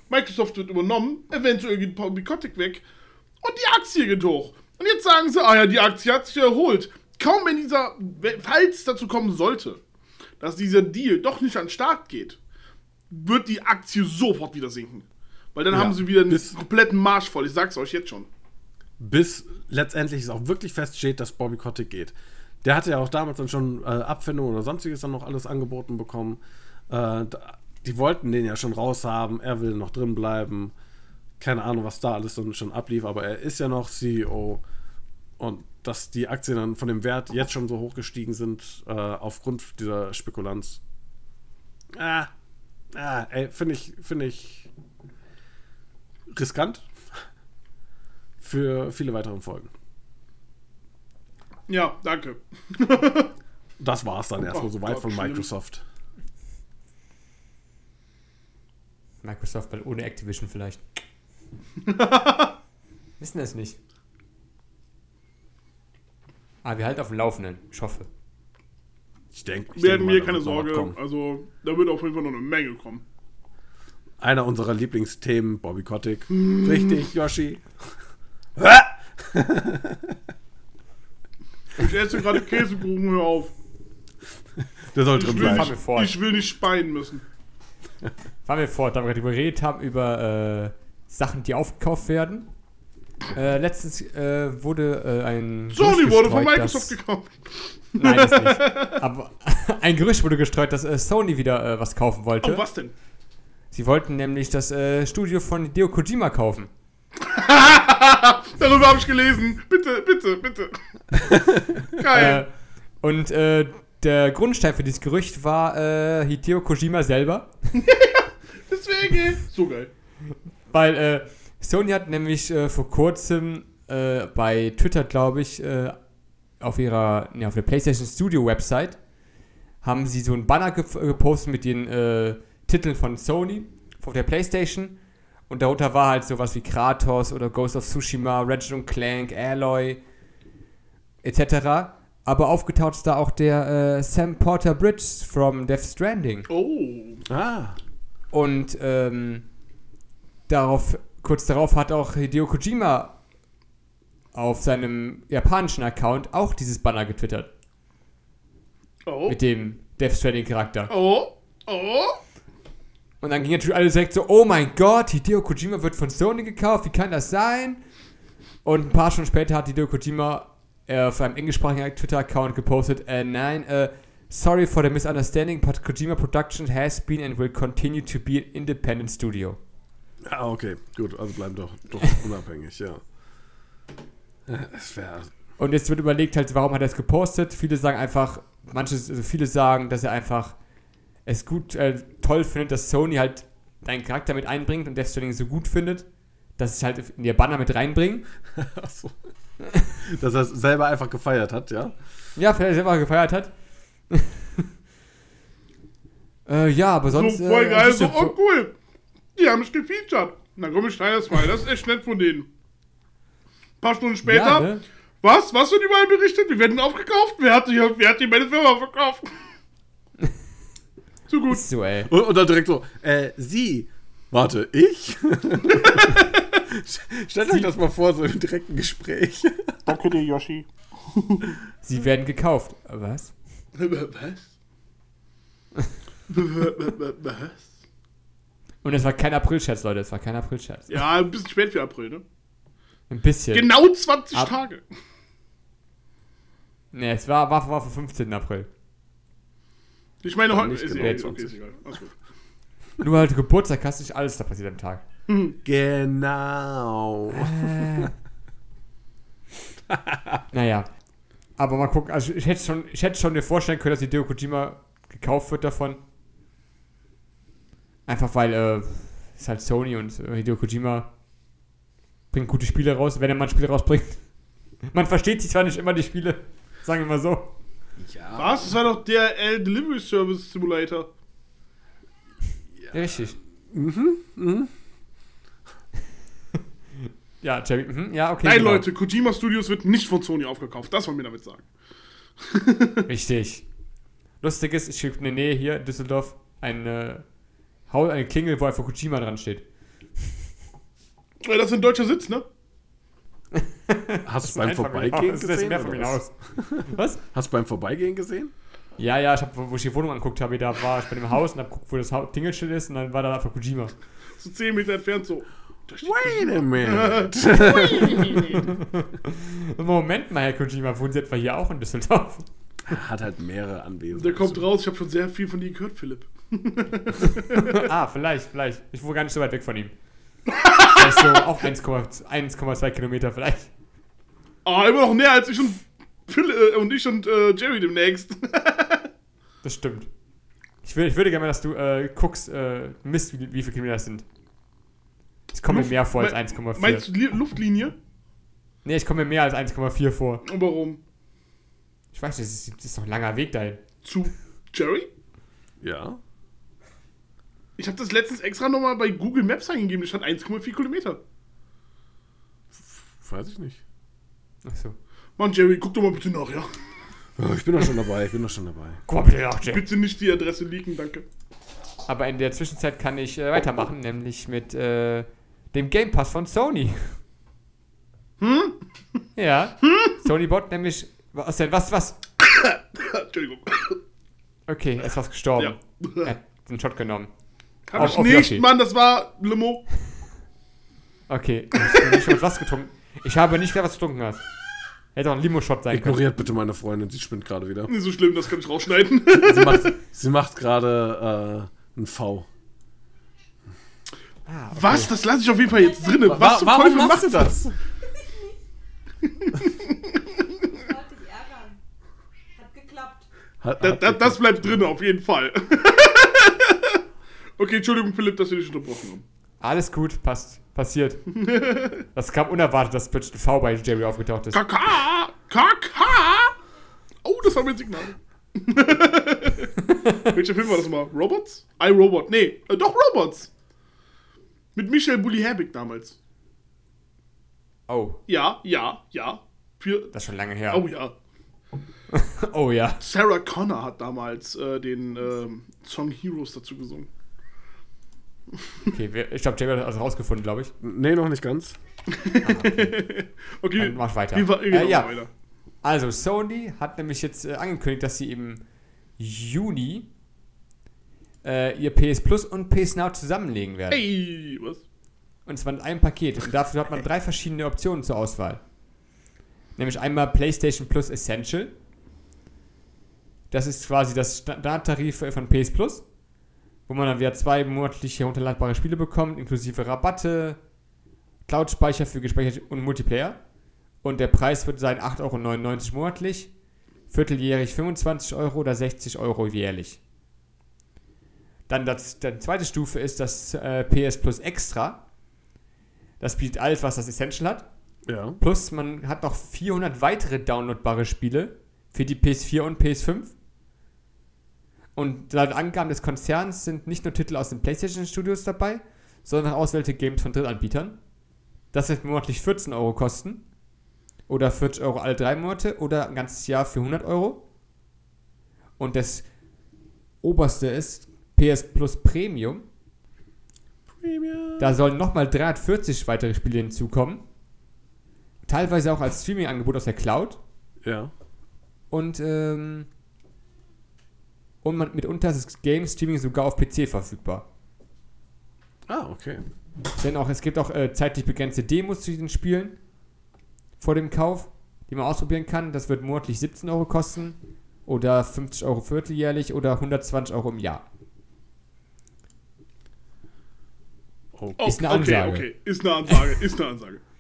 Microsoft wird übernommen, eventuell geht Bobby Kotick weg und die Aktie geht hoch. Und jetzt sagen sie, ah ja, die Aktie hat sich erholt. Kaum wenn dieser, falls es dazu kommen sollte, dass dieser Deal doch nicht an den Start geht, wird die Aktie sofort wieder sinken. Weil dann Ja, haben sie wieder einen kompletten Marsch voll. Ich sag's euch jetzt schon. Bis letztendlich es auch wirklich feststeht, dass Bobby Kotick geht. Der hatte ja auch damals dann schon äh, Abfindungen oder sonstiges dann noch alles angeboten bekommen. Äh, die wollten den ja schon raushaben. Er will noch drin bleiben. Keine Ahnung, was da alles dann schon ablief, aber er ist ja noch CEO. Und dass die Aktien dann von dem Wert jetzt schon so hoch gestiegen sind, äh, aufgrund dieser Spekulanz. Ah, ah ey, finde ich, finde ich riskant für viele weitere Folgen. Ja, danke. Das war es dann erstmal Oh soweit von schlimm. Microsoft. Microsoft, weil ohne Activision vielleicht. Wissen es nicht. Ah, wir halten auf dem Laufenden. Ich hoffe. Ich denke, ich Werden denke mir mal, keine Sorge. Also, da wird auf jeden Fall noch eine Menge kommen. Einer unserer Lieblingsthemen, Bobby Kotick. Richtig, Yoshi. Ich esse gerade Käsekuchen, hör auf. Der soll Ich drin will, bleiben. Fahren wir nicht, fort. ich will nicht speien müssen. Fahren wir fort, da wir gerade überredet haben über äh, Sachen, die aufgekauft werden. Äh, letztens äh, wurde äh, ein. Sony Gerücht wurde von gestreut, Microsoft dass- gekauft. Nein, das nicht. Aber ein Gerücht wurde gestreut, dass äh, Sony wieder äh, was kaufen wollte. Oh, was denn? Sie wollten nämlich das äh, Studio von Hideo Kojima kaufen. Darüber habe ich gelesen. Bitte, bitte, bitte. Äh, Geil. und äh, der Grundstein für dieses Gerücht war äh, Hideo Kojima selber. Deswegen. So geil. Weil äh, Sony hat nämlich äh, vor kurzem äh, bei Twitter, glaube ich, äh, auf ihrer, ne, auf der PlayStation Studio Website, haben sie so ein Banner gep gepostet mit den äh, Titeln von Sony auf der PlayStation. Und darunter war halt sowas wie Kratos oder Ghost of Tsushima, Ratchet Clank, Alloy, etc. Aber aufgetaucht ist da auch der äh, Sam Porter Bridge from Death Stranding. Oh. Ah. Und ähm, darauf, kurz darauf hat auch Hideo Kojima auf seinem japanischen Account auch dieses Banner getwittert. Oh. Mit dem Death Stranding Charakter. Oh. Oh. Und dann ging natürlich alle direkt so, oh mein Gott, Hideo Kojima wird von Sony gekauft, wie kann das sein? Und ein paar Stunden später hat Hideo Kojima äh, auf einem englischsprachigen Twitter-Account gepostet, äh, nein, äh, sorry for the misunderstanding, but Kojima Production has been and will continue to be an independent studio. Ah, okay. Gut, also bleiben doch, doch unabhängig, ja. Es wäre. Und jetzt wird überlegt halt, warum hat er es gepostet? Viele sagen einfach, manche, also viele sagen, dass er einfach es gut, äh, toll findet, dass Sony halt deinen Charakter mit einbringt und Death Stranding so gut findet, dass es halt in ihr Banner mit reinbringen. Achso. Dass er es selber einfach gefeiert hat, ja? Ja, vielleicht selber gefeiert hat. äh, ja, aber sonst. so voll äh, geil. ist So, ja oh cool. Die haben mich gefeatured. Na komm, ich schneide das mal. Das ist echt nett von denen. Ein paar Stunden später. Ja, ne? Was? Was wird überall berichtet? Wir werden aufgekauft? Wer hat, die, wer hat die meine Firma verkauft? Zu gut. Ist so, ey. Und, und dann direkt so, äh, sie. Warte, ich? Stellt euch das mal vor, so im direkten Gespräch. Danke dir, Yoshi. Sie werden gekauft. Was? Was? Was? Und es war kein April-Scherz, Leute. Es war kein April-Scherz. Ja, ein bisschen spät für April, ne? Ein bisschen. Genau 20 Ab- Tage. Ne, es war, war, war vom 15. April. Ich meine, heute nicht ist, genau eh- okay, 20. ist egal. Alles gut. Nur weil du Geburtstag hast, nicht alles da passiert am Tag. Genau. Naja. Aber mal gucken, also ich hätte schon, ich hätte schon mir vorstellen können, dass Hideo Kojima gekauft wird davon. Einfach weil, äh, ist halt Sony und äh, Hideo Kojima bringt gute Spiele raus, wenn er mal ein Spiel rausbringt. Man versteht sich zwar nicht immer die Spiele, sagen wir mal so. Ja. Was? Das war doch der L Delivery Service Simulator. Ja, richtig. ja, Jerry, mhm, ja, okay. Nein, genau. Leute, Kojima Studios wird nicht von Sony aufgekauft. Das wollen wir damit sagen. Richtig. Lustig ist, ich schrieb in der Nähe hier in Düsseldorf eine, Hau- eine Klingel, wo einfach Kojima dran steht. Weil Das ist ein deutscher Sitz, ne? Hast du beim Vorbeigehen Das ist gesehen? mehr von mir was? aus. Was? Hast du beim Vorbeigehen gesehen? Ja, ja, ich hab, wo ich die Wohnung angeguckt habe, da war ich bei dem Haus und hab geguckt, wo das Klingelschild ist und dann war da einfach Kojima. So 10 Meter entfernt so. Da steht Wait a minute. Moment mal, Herr Kojima, wohnen Sie etwa hier auch in Düsseldorf? Hat halt mehrere Anwesende. Der kommt raus, ich habe schon sehr viel von dir gehört, Philipp. ah, vielleicht, vielleicht. Ich wohne gar nicht so weit weg von ihm. vielleicht so auch 1,2 1,2 Kilometer vielleicht. Ah, immer noch näher als ich und Phil, äh, und ich und äh, Jerry demnächst. Das stimmt. Ich, will, ich würde gerne mal, dass du äh, guckst, äh, misst, wie, wie viele Kilometer das sind. Es kommt mir mehr vor als mein- 1,4. Meinst du Li Luftlinie? Nee, ich komme mir mehr als 1,4 vor. Und warum? Ich weiß nicht, das ist, das ist doch ein langer Weg dahin. Zu Jerry? Ja. Ich habe das letztens extra nochmal bei Google Maps eingegeben. Da stand 1,4 Kilometer. Weiß ich nicht. Achso. Mann, Jerry, guck doch mal bitte nach, ja? Oh, ich bin doch schon dabei, ich bin doch schon dabei. Guck mal bitte nach, Jay. Bitte nicht die Adresse leaken, danke. Aber in der Zwischenzeit kann ich äh, weitermachen, nämlich mit äh, dem Game Pass von Sony. Hm? Ja. Sony bot nämlich. Was denn? Was, was? Entschuldigung. Okay, er ist fast gestorben. Ja. Er hat den Shot genommen. Hab Auf- ich auf nicht, Yoshi. Mann, das war Limo. Okay, ich habe nicht schon was getrunken. Ich habe nicht klar, was du getrunken hast. Hätte auch ein Limo-Shot sein können. Ignoriert bitte meine Freundin, sie spinnt gerade wieder. Nicht so schlimm, das kann ich rausschneiden. Sie macht, sie macht gerade äh, ein V. Ah, okay. Was? Das lasse ich auf jeden Fall jetzt drinnen. Was Wa- zum warum Teufel machst du macht das? Ich wollte dich ärgern. Hat geklappt. Hat, Da, hat da, das bleibt drinnen, auf jeden Fall. okay, Entschuldigung, Philipp, dass wir dich unterbrochen haben. Alles gut, passt. Passiert. Das kam unerwartet, dass plötzlich ein V bei Jerry aufgetaucht ist. Kaka! Kaka! Oh, das war mein Signal. Welcher Film war das mal? Robots? I, Robot. Nee, äh, doch Robots. Mit Michel Bulli-Herbig damals. Oh, Ja, ja, ja. Für, das ist schon lange her. oh ja. Oh ja. Sarah Connor hat damals äh, den ähm, Song Heroes dazu gesungen. Okay, wir, ich glaube, Jerry hat das rausgefunden, glaube ich. Nee, noch nicht ganz. Okay, Dann mach weiter. War, genau, Äh, ja. weiter. Also, Sony hat nämlich jetzt äh, angekündigt, dass sie im Juni äh, ihr PS Plus und PS Now zusammenlegen werden. Hey, was? Und zwar in einem Paket. Und dafür hat man drei verschiedene Optionen zur Auswahl. Nämlich einmal PlayStation Plus Essential. Das ist quasi das Standardtarif von PS Plus, wo man dann wieder zwei monatlich herunterladbare Spiele bekommt, inklusive Rabatte, Cloud-Speicher für gespeichert und Multiplayer. Und der Preis wird sein 8,99 Euro monatlich, vierteljährig 25 Euro oder 60 Euro jährlich. Dann das, die zweite Stufe ist das äh, PS Plus Extra. Das bietet alles, was das Essential hat. Ja. Plus man hat noch 400 weitere downloadbare Spiele für die PS4 und PS5. Und laut Angaben des Konzerns sind nicht nur Titel aus den PlayStation Studios dabei, sondern auch auswählte Games von Drittanbietern. Das wird monatlich 14 Euro kosten. Oder 40 Euro alle drei Monate oder ein ganzes Jahr für 100 Euro. Und das oberste ist PS Plus Premium. Premium. Da sollen nochmal 340 weitere Spiele hinzukommen. Teilweise auch als Streaming-Angebot aus der Cloud. Ja. Und, ähm, und man, mitunter ist das Game-Streaming sogar auf PC verfügbar. Ah, okay. Denn auch, es gibt auch äh, zeitlich begrenzte Demos zu diesen Spielen vor dem Kauf, die man ausprobieren kann. Das wird monatlich 17 Euro kosten oder 50 Euro vierteljährlich oder 120 Euro im Jahr. okay. Ist eine okay, Ansage. okay. Ist eine Ansage, ist eine Ansage.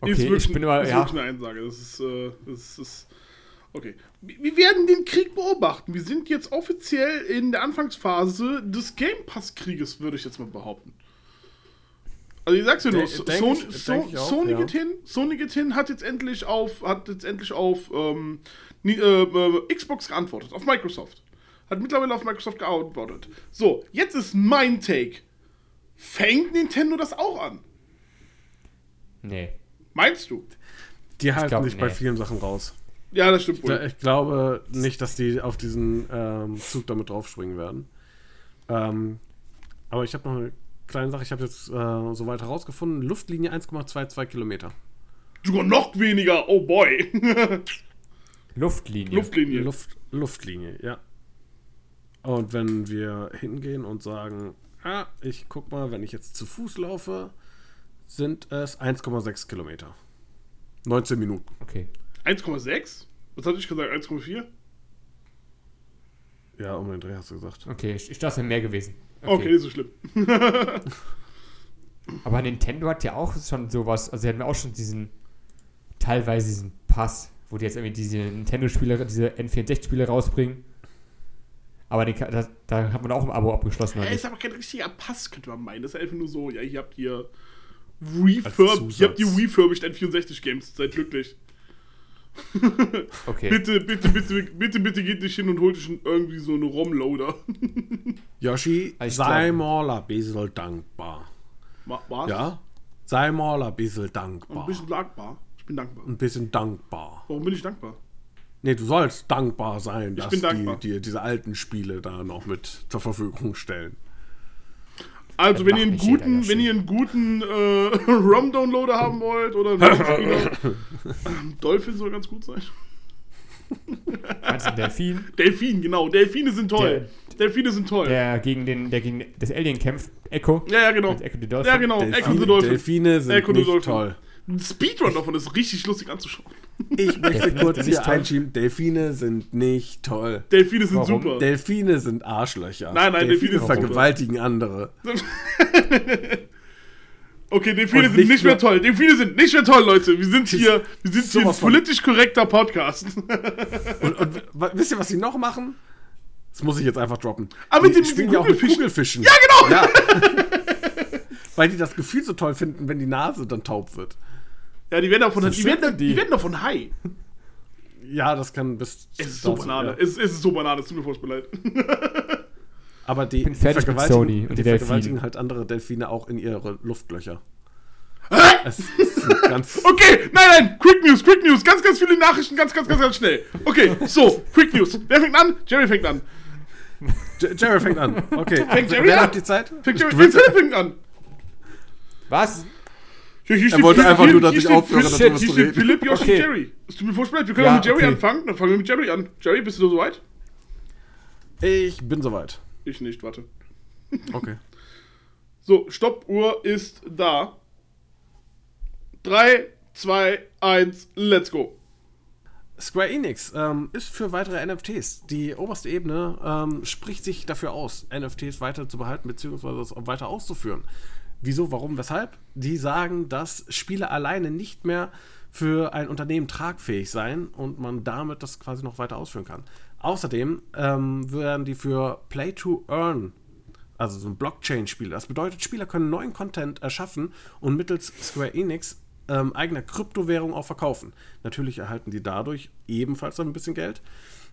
Okay, ist wirklich, ich bin aber, ist ja, eine Ansage. Das ist, äh, das ist, okay. Wir werden den Krieg beobachten. Wir sind jetzt offiziell in der Anfangsphase des Game Pass Krieges, würde ich jetzt mal behaupten. Also ich sag's dir nur, Sony, ich- So- denk ich auch, Sony ja. geht hin, Sony geht hin, hat jetzt endlich auf, hat jetzt endlich auf ähm, äh, äh, Xbox geantwortet, auf Microsoft. Hat mittlerweile auf Microsoft geantwortet. So, jetzt ist mein Take. Fängt Nintendo das auch an? nee. Meinst du? Die halten sich bei nee. vielen Sachen raus. Ja, das stimmt Ich, wohl. ich glaube nicht, dass die auf diesen ähm, Zug damit draufspringen werden. Ähm, aber ich habe noch eine kleine Sache. Ich habe jetzt äh, soweit herausgefunden. Luftlinie 1,22 Kilometer. Sogar noch weniger. Oh boy. Luftlinie. Luftlinie. Luft, Luftlinie, ja. Und wenn wir hingehen und sagen, ah, ich guck mal, wenn ich jetzt zu Fuß laufe, sind es 1,6 Kilometer. 19 Minuten. Okay. 1,6? Was hatte ich gesagt? 1,4? Ja, um den Dreh hast du gesagt. Okay, ich, ich dachte, es wäre mehr gewesen. Okay, nicht so schlimm. Aber Nintendo hat ja auch schon sowas, also sie hatten auch schon diesen, teilweise diesen Pass, wo die jetzt irgendwie diese Nintendo-Spiele, diese N64-Spiele rausbringen. Aber den, da, da hat man auch ein Abo abgeschlossen. Oder Er ist aber kein richtiger Pass, könnte man meinen. Das ist einfach nur so, ja, hier habt ihr Als Refurb, ihr habt die refurbished N64 Games. Seid glücklich. Okay. Bitte, bitte, bitte, bitte, bitte geht nicht hin und holt euch irgendwie so eine ROM-Loader. Yoshi, Ich sei glaub- mal ein bisschen dankbar. Was? Ja? Sei mal ein bisschen Ein dankbar. bisschen dankbar. Ich bin dankbar. Ein bisschen dankbar. Warum bin ich dankbar? Nee, du sollst dankbar sein, dass bin dankbar. Die, die diese alten Spiele da noch mit zur Verfügung stellen. Also, wenn ihr einen guten, wenn ihr einen guten äh, ROM-Downloader haben wollt oder einen Dolphin soll ganz gut sein. Du Delfin? Delfin, genau. Delfine sind toll. Delfine sind toll. Der gegen, den, der gegen das Alien kämpft. Echo. Ja, ja, genau. Echo the Dolphin. Ja, genau. Delfine, Echo the Dolphin. Delfine sind Echo nicht Dolphin. toll. Ein Speedrun davon ist richtig lustig anzuschauen. Ich möchte Delfine kurz hier nicht toll. einschieben, Delfine sind nicht toll. Delfine sind Warum? super. Delfine sind Arschlöcher. Nein, nein, Delfine sind super. vergewaltigen andere. Okay, Delfine Und sind nicht nicht mehr toll. Delfine sind nicht mehr toll, Leute. Wir sind hier, wir sind hier ein politisch korrekter Podcast. Und, und wisst ihr, was sie noch machen? Das muss ich jetzt einfach droppen. Ah, mit die den- spielen mit ja auch mit. Kugelfischen. Ja, genau. Ja. Weil die das Gefühl so toll finden, wenn die Nase dann taub wird. Ja, die werden davon, die schütteln werden, die die. werden davon high. Ja, das kann bis. Es ist so Banane. ja. Es, es ist so Banane, es tut mir furchtbar leid. Aber die, die vergewaltigen, Sony und die vergewaltigen halt andere Delfine auch in ihre Luftlöcher. es ist ganz. Okay, nein, nein, Quick News, Quick News, ganz, ganz viele Nachrichten, ganz, ganz, ganz, ganz schnell. Okay, so, Quick News. Wer fängt an? Jerry fängt an. J- Jerry fängt an. Okay. Fängt Jerry Wer an? hat die Zeit? Fängt Jerry, Philipp fängt an. Was? Er wollte einfach nur, dass ich aufhöre, Philipp- darüber zu reden. Philipp, Yoshi, Okay. Jerry. Es tut mir furchtbar leid, wir können Ja, auch mit Jerry okay. anfangen. Dann fangen wir mit Jerry an. Jerry, bist du soweit? Ich bin soweit. Ich nicht, warte. Okay. So, Stoppuhr ist da. 3, 2, 1, let's go. Square Enix ähm, ist für weitere NFTs. Die oberste Ebene ähm, spricht sich dafür aus, NFTs weiter zu behalten bzw. das auch weiter auszuführen. Wieso, warum, weshalb? Die sagen, dass Spiele alleine nicht mehr für ein Unternehmen tragfähig seien und man damit das quasi noch weiter ausführen kann. Außerdem ähm, werden die für Play to Earn also so ein Blockchain-Spiel. Das bedeutet, Spieler können neuen Content erschaffen und mittels Square Enix ähm, eigener Kryptowährung auch verkaufen. Natürlich erhalten die dadurch ebenfalls ein bisschen Geld.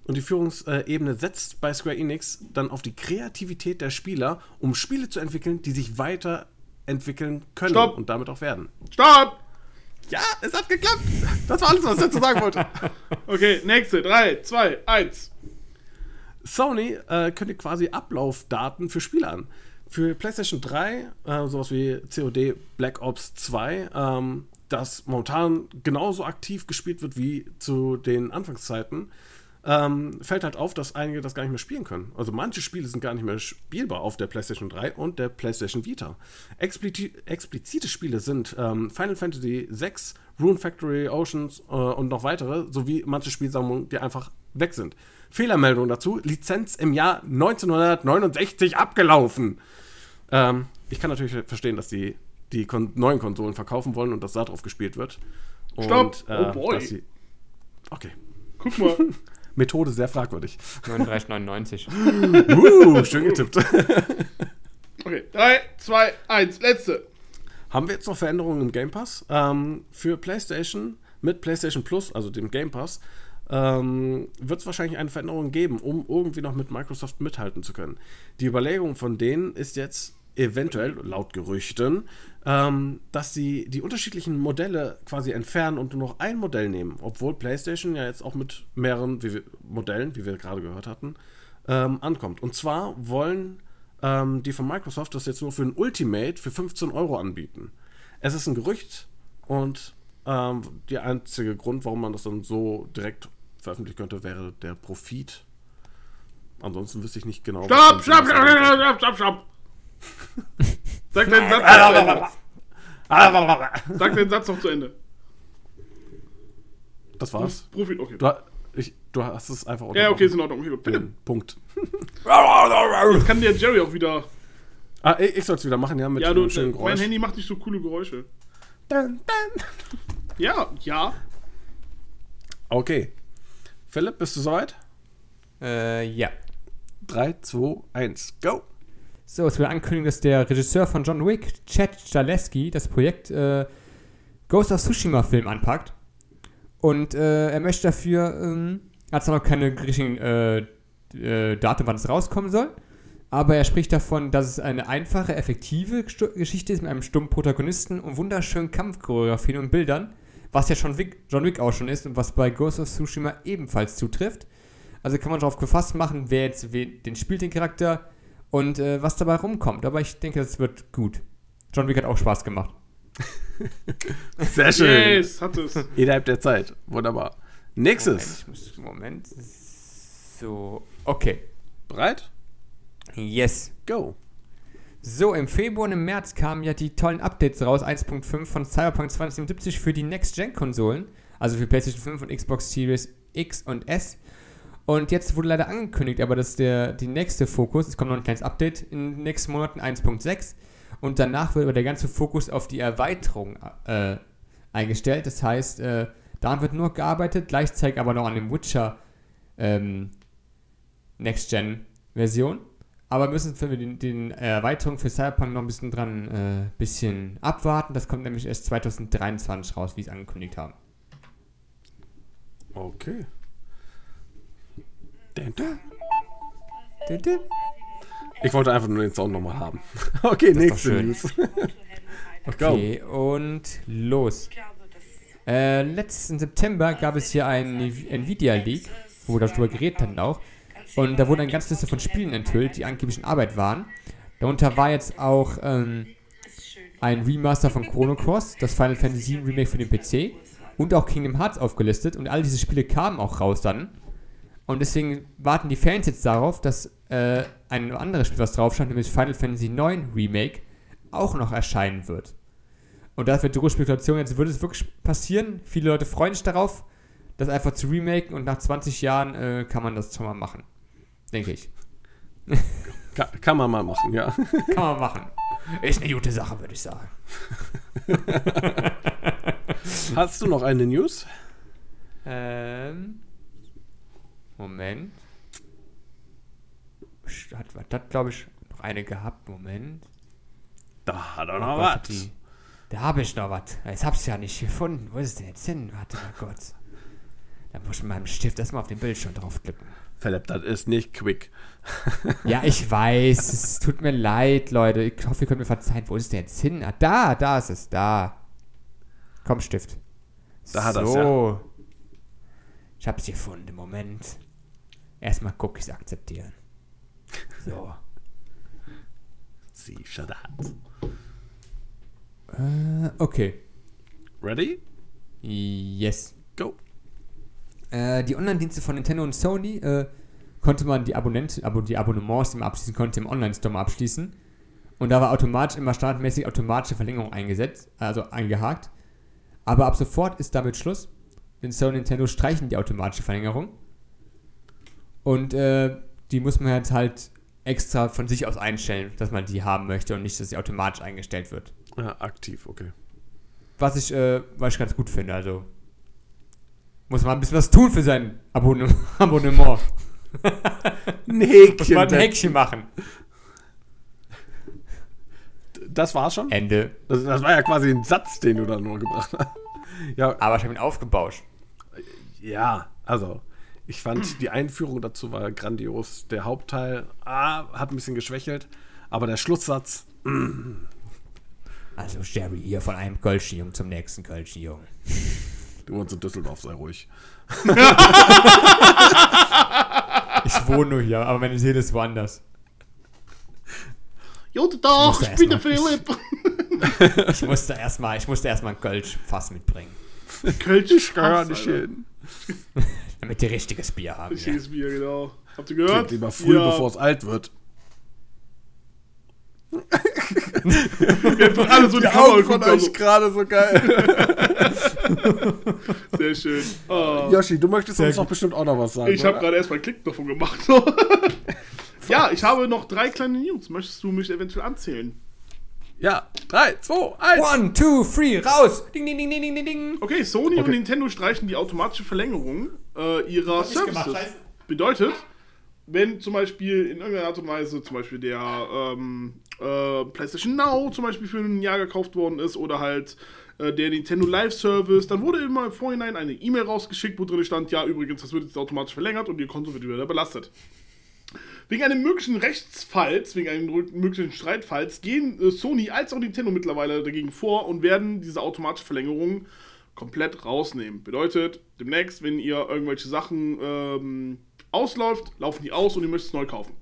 Und die Führungsebene setzt bei Square Enix dann auf die Kreativität der Spieler, um Spiele zu entwickeln, die sich weiterentwickeln können Stopp. und damit auch werden. Stopp! Ja, es hat geklappt. Das war alles, was ich dazu sagen wollte. Okay, nächste. 3, 2, 1. Sony äh, kündigt quasi Ablaufdaten für Spiele an. Für PlayStation 3, äh, sowas wie COD Black Ops 2, ähm, das momentan genauso aktiv gespielt wird wie zu den Anfangszeiten, ähm, fällt halt auf, dass einige das gar nicht mehr spielen können. Also manche Spiele sind gar nicht mehr spielbar auf der PlayStation 3 und der PlayStation Vita. Expliti explizite Spiele sind ähm, Final Fantasy 6, Rune Factory, Oceans äh, und noch weitere, sowie manche Spielsammlungen, die einfach weg sind. Fehlermeldung dazu: Lizenz im Jahr 1969 abgelaufen. Ähm, ich kann natürlich verstehen, dass die die kon neuen Konsolen verkaufen wollen und dass da drauf gespielt wird. Und, Stopp. äh, Oh boy. okay. Guck mal. Methode sehr fragwürdig. 39,99. uh, schön getippt. Okay, 3, 2, 1, letzte. Haben wir jetzt noch Veränderungen im Game Pass? Ähm, für PlayStation mit PlayStation Plus, also dem Game Pass, ähm, wird es wahrscheinlich eine Veränderung geben, um irgendwie noch mit Microsoft mithalten zu können. Die Überlegung von denen ist jetzt eventuell, laut Gerüchten, ähm, dass sie die unterschiedlichen Modelle quasi entfernen und nur noch ein Modell nehmen, obwohl PlayStation ja jetzt auch mit mehreren wie wir, Modellen, wie wir gerade gehört hatten, ähm, ankommt. Und zwar wollen ähm, die von Microsoft das jetzt nur für ein Ultimate für 15 Euro anbieten. Es ist ein Gerücht und ähm, der einzige Grund, warum man das dann so direkt veröffentlichen könnte, wäre der Profit. Ansonsten wüsste ich nicht genau. Stopp, stopp, man- stopp, stopp, stopp, stopp. Sag deinen Satz noch zu Ende. Sag deinen Satz noch zu Ende. Das war's. Profit, okay. Du, ich, du hast es einfach Ja, okay, ist in Ordnung. Okay, gut. Bitte. Punkt. Jetzt kann der Jerry auch wieder. Ah, ich, ich soll es wieder machen, ja, mit Ja, du, einem schönen mein Geräusch. Handy macht nicht so coole Geräusche. Dun, dun. Ja, ja. Okay. Philipp, bist du soweit? äh, ja. 3, 2, 1, go! So, es wird ankündigen, dass der Regisseur von John Wick, Chad Stahelski, das Projekt äh, Ghost of Tsushima Film anpackt. Und äh, er möchte dafür, ähm, hat zwar noch keine richtigen äh, äh, Datum, wann es rauskommen soll, aber er spricht davon, dass es eine einfache, effektive Geschichte ist mit einem stummen Protagonisten und wunderschönen Kampfchoreografien und Bildern, was ja schon Wick, John Wick auch schon ist und was bei Ghost of Tsushima ebenfalls zutrifft. Also kann man darauf gefasst machen, wer jetzt den spielt, den Charakter, und äh, was dabei rumkommt. Aber ich denke, das wird gut. John Wick hat auch Spaß gemacht. Sehr schön. Yes, hat es. Innerhalb der Zeit. Wunderbar. Nächstes. Ich muss, Moment. So, okay. Bereit? Yes. Go. So, im Februar und im März kamen ja die tollen Updates raus, 1.5 von Cyberpunk 2077 für die Next-Gen-Konsolen, also für PlayStation 5 und Xbox Series X und S. Und jetzt wurde leider angekündigt, aber das ist der die nächste Fokus. Es kommt noch ein kleines Update in den nächsten Monaten, 1.6. Und danach wird aber der ganze Fokus auf die Erweiterung äh, eingestellt. Das heißt, äh, daran wird nur gearbeitet, gleichzeitig aber noch an dem Witcher ähm, Next-Gen-Version. Aber müssen für den, den Erweiterung für Cyberpunk noch ein bisschen dran äh, bisschen abwarten. Das kommt nämlich erst 2023 raus, wie es angekündigt haben. Okay. Ich wollte einfach nur den Sound nochmal haben. Okay, Das nächste. News. Okay, und los. Äh, letzten September gab es hier einen Nvidia-Leak, wo wir darüber geredet hatten auch. Und da wurde eine ganze Liste von Spielen enthüllt, die angeblich in Arbeit waren. Darunter war jetzt auch ähm, ein Remaster von Chrono Cross, das Final Fantasy VII Remake für den PC und auch Kingdom Hearts aufgelistet. Und all diese Spiele kamen auch raus dann. Und deswegen warten die Fans jetzt darauf, dass äh, ein anderes Spiel, was drauf stand, nämlich Final Fantasy IX Remake, auch noch erscheinen wird. Und das wird die große Spekulation. Jetzt würde es wirklich passieren. Viele Leute freuen sich darauf, das einfach zu remaken und nach 20 Jahren äh, kann man das schon mal machen. Denke ich. Ka kann man mal machen, ja. Kann man machen. Ist eine gute Sache, würde ich sagen. Hast du noch eine News? Ähm. Moment. Hat, hat das, glaube ich, noch eine gehabt? Moment. Da hat er Oh noch was. Da habe ich noch was. Jetzt hab's ja nicht gefunden. Wo ist es denn jetzt hin? Warte mal kurz. Da muss ich mit meinem Stift erstmal auf den Bildschirm draufklicken. Philipp, das ist nicht quick. Ja, ich weiß. Es tut mir leid, Leute. Ich hoffe, ihr könnt mir verzeihen. Wo ist es denn jetzt hin? Ah, da, da ist es. Da. Komm, Stift. Da hat so. Ich hab's gefunden. Moment. Erstmal Cookies akzeptieren. So. Sie shut hat. Äh, okay. Ready? Yes. Go. Äh, die Online-Dienste von Nintendo und Sony äh, konnte man die, Abonnent, abo, die Abonnements, die man abschließen konnte, im Online-Store abschließen. Und da war automatisch immer standardmäßig automatische Verlängerung eingesetzt, also eingehakt. Aber ab sofort ist damit Schluss. Sony und Nintendo streichen die automatische Verlängerung. Und äh, die muss man jetzt halt extra von sich aus einstellen, dass man die haben möchte und nicht, dass sie automatisch eingestellt wird. Ja, aktiv, okay. Was ich, äh, was ich ganz gut finde, also muss man ein bisschen was tun für sein Abonne Abonnement. Nee, Muss man ein Häkchen machen. das war's schon? Ende. Das, das war ja quasi ein Satz, den du da nur gebracht hast. Ja, Aber ich habe ihn aufgebauscht. Ja, also ich fand die Einführung dazu war grandios. Der Hauptteil ah, hat ein bisschen geschwächelt, aber der Schlusssatz, Also Jerry hier von einem Kölschen Jungen zum nächsten Kölschen Jungen. du wohnst in Düsseldorf, sei ruhig. Ich wohne nur hier, aber meine Seele ist woanders. Guten Tag, ich erst bin der mal- ich- Philipp. Ich musste erstmal, ich musste erstmal ein Kölsch Fass mitbringen, Kölsch Ich gar nicht Alter. hin. damit die richtiges Bier haben. Ja. Richtiges Bier, genau. Habt ihr gehört? Trink lieber früh, Ja, bevor es alt wird. einfach alle so in die Kamera geguckt haben. so, gerade so geil. Sehr schön. Oh. Yoshi, du möchtest Sehr uns doch bestimmt auch noch was sagen. Ich habe gerade erstmal einen Klick davon gemacht. ja, ich habe noch drei kleine News. Möchtest du mich eventuell anzählen? Ja, 3, 2, 1. One, two, three, raus! Ding, ding, ding, ding, ding, ding, ding. Okay, Sony und Okay. Nintendo streichen die automatische Verlängerung äh, ihrer gemacht, Services. scheiße. Bedeutet, wenn zum Beispiel in irgendeiner Art und Weise zum Beispiel der ähm, äh, PlayStation Now zum Beispiel für ein Jahr gekauft worden ist oder halt äh, der Nintendo Live Service, dann wurde immer im Vorhinein eine E-Mail rausgeschickt, wo drin stand, ja übrigens, das wird jetzt automatisch verlängert und ihr Konto wird wieder belastet. Wegen einem möglichen Rechtsfalls, wegen einem möglichen Streitfalls, gehen äh, Sony als auch Nintendo mittlerweile dagegen vor und werden diese automatische Verlängerung komplett rausnehmen. Bedeutet, demnächst, wenn ihr irgendwelche Sachen ähm, ausläuft, laufen die aus und ihr möchtet es neu kaufen.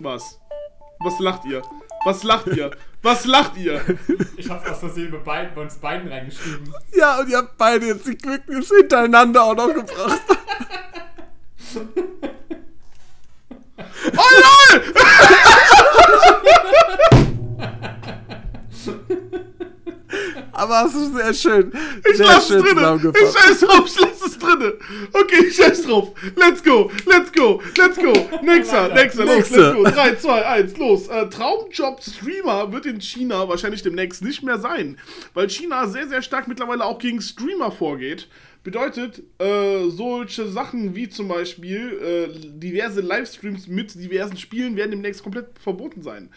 Was? Was lacht ihr? Was lacht ihr? Was lacht ihr? Ich hab's aus Versehen bei, beiden, bei uns beiden reingeschrieben. Ja, und ihr habt beide jetzt die News hintereinander auch noch gebracht. Oh lol! Aber es ist sehr schön. Ich sehr lass es drinne. Ich scheiß drauf, ich lass es drinne. Okay, ich scheiß drauf. Let's go, let's go, let's go. Nächster, nächster, los, Nächster. let's go. 3, 2, 1, los. Äh, Traumjob-Streamer wird in China wahrscheinlich demnächst nicht mehr sein, weil China sehr, sehr stark mittlerweile auch gegen Streamer vorgeht. Bedeutet, äh, solche Sachen wie zum Beispiel äh, diverse Livestreams mit diversen Spielen werden demnächst komplett verboten sein.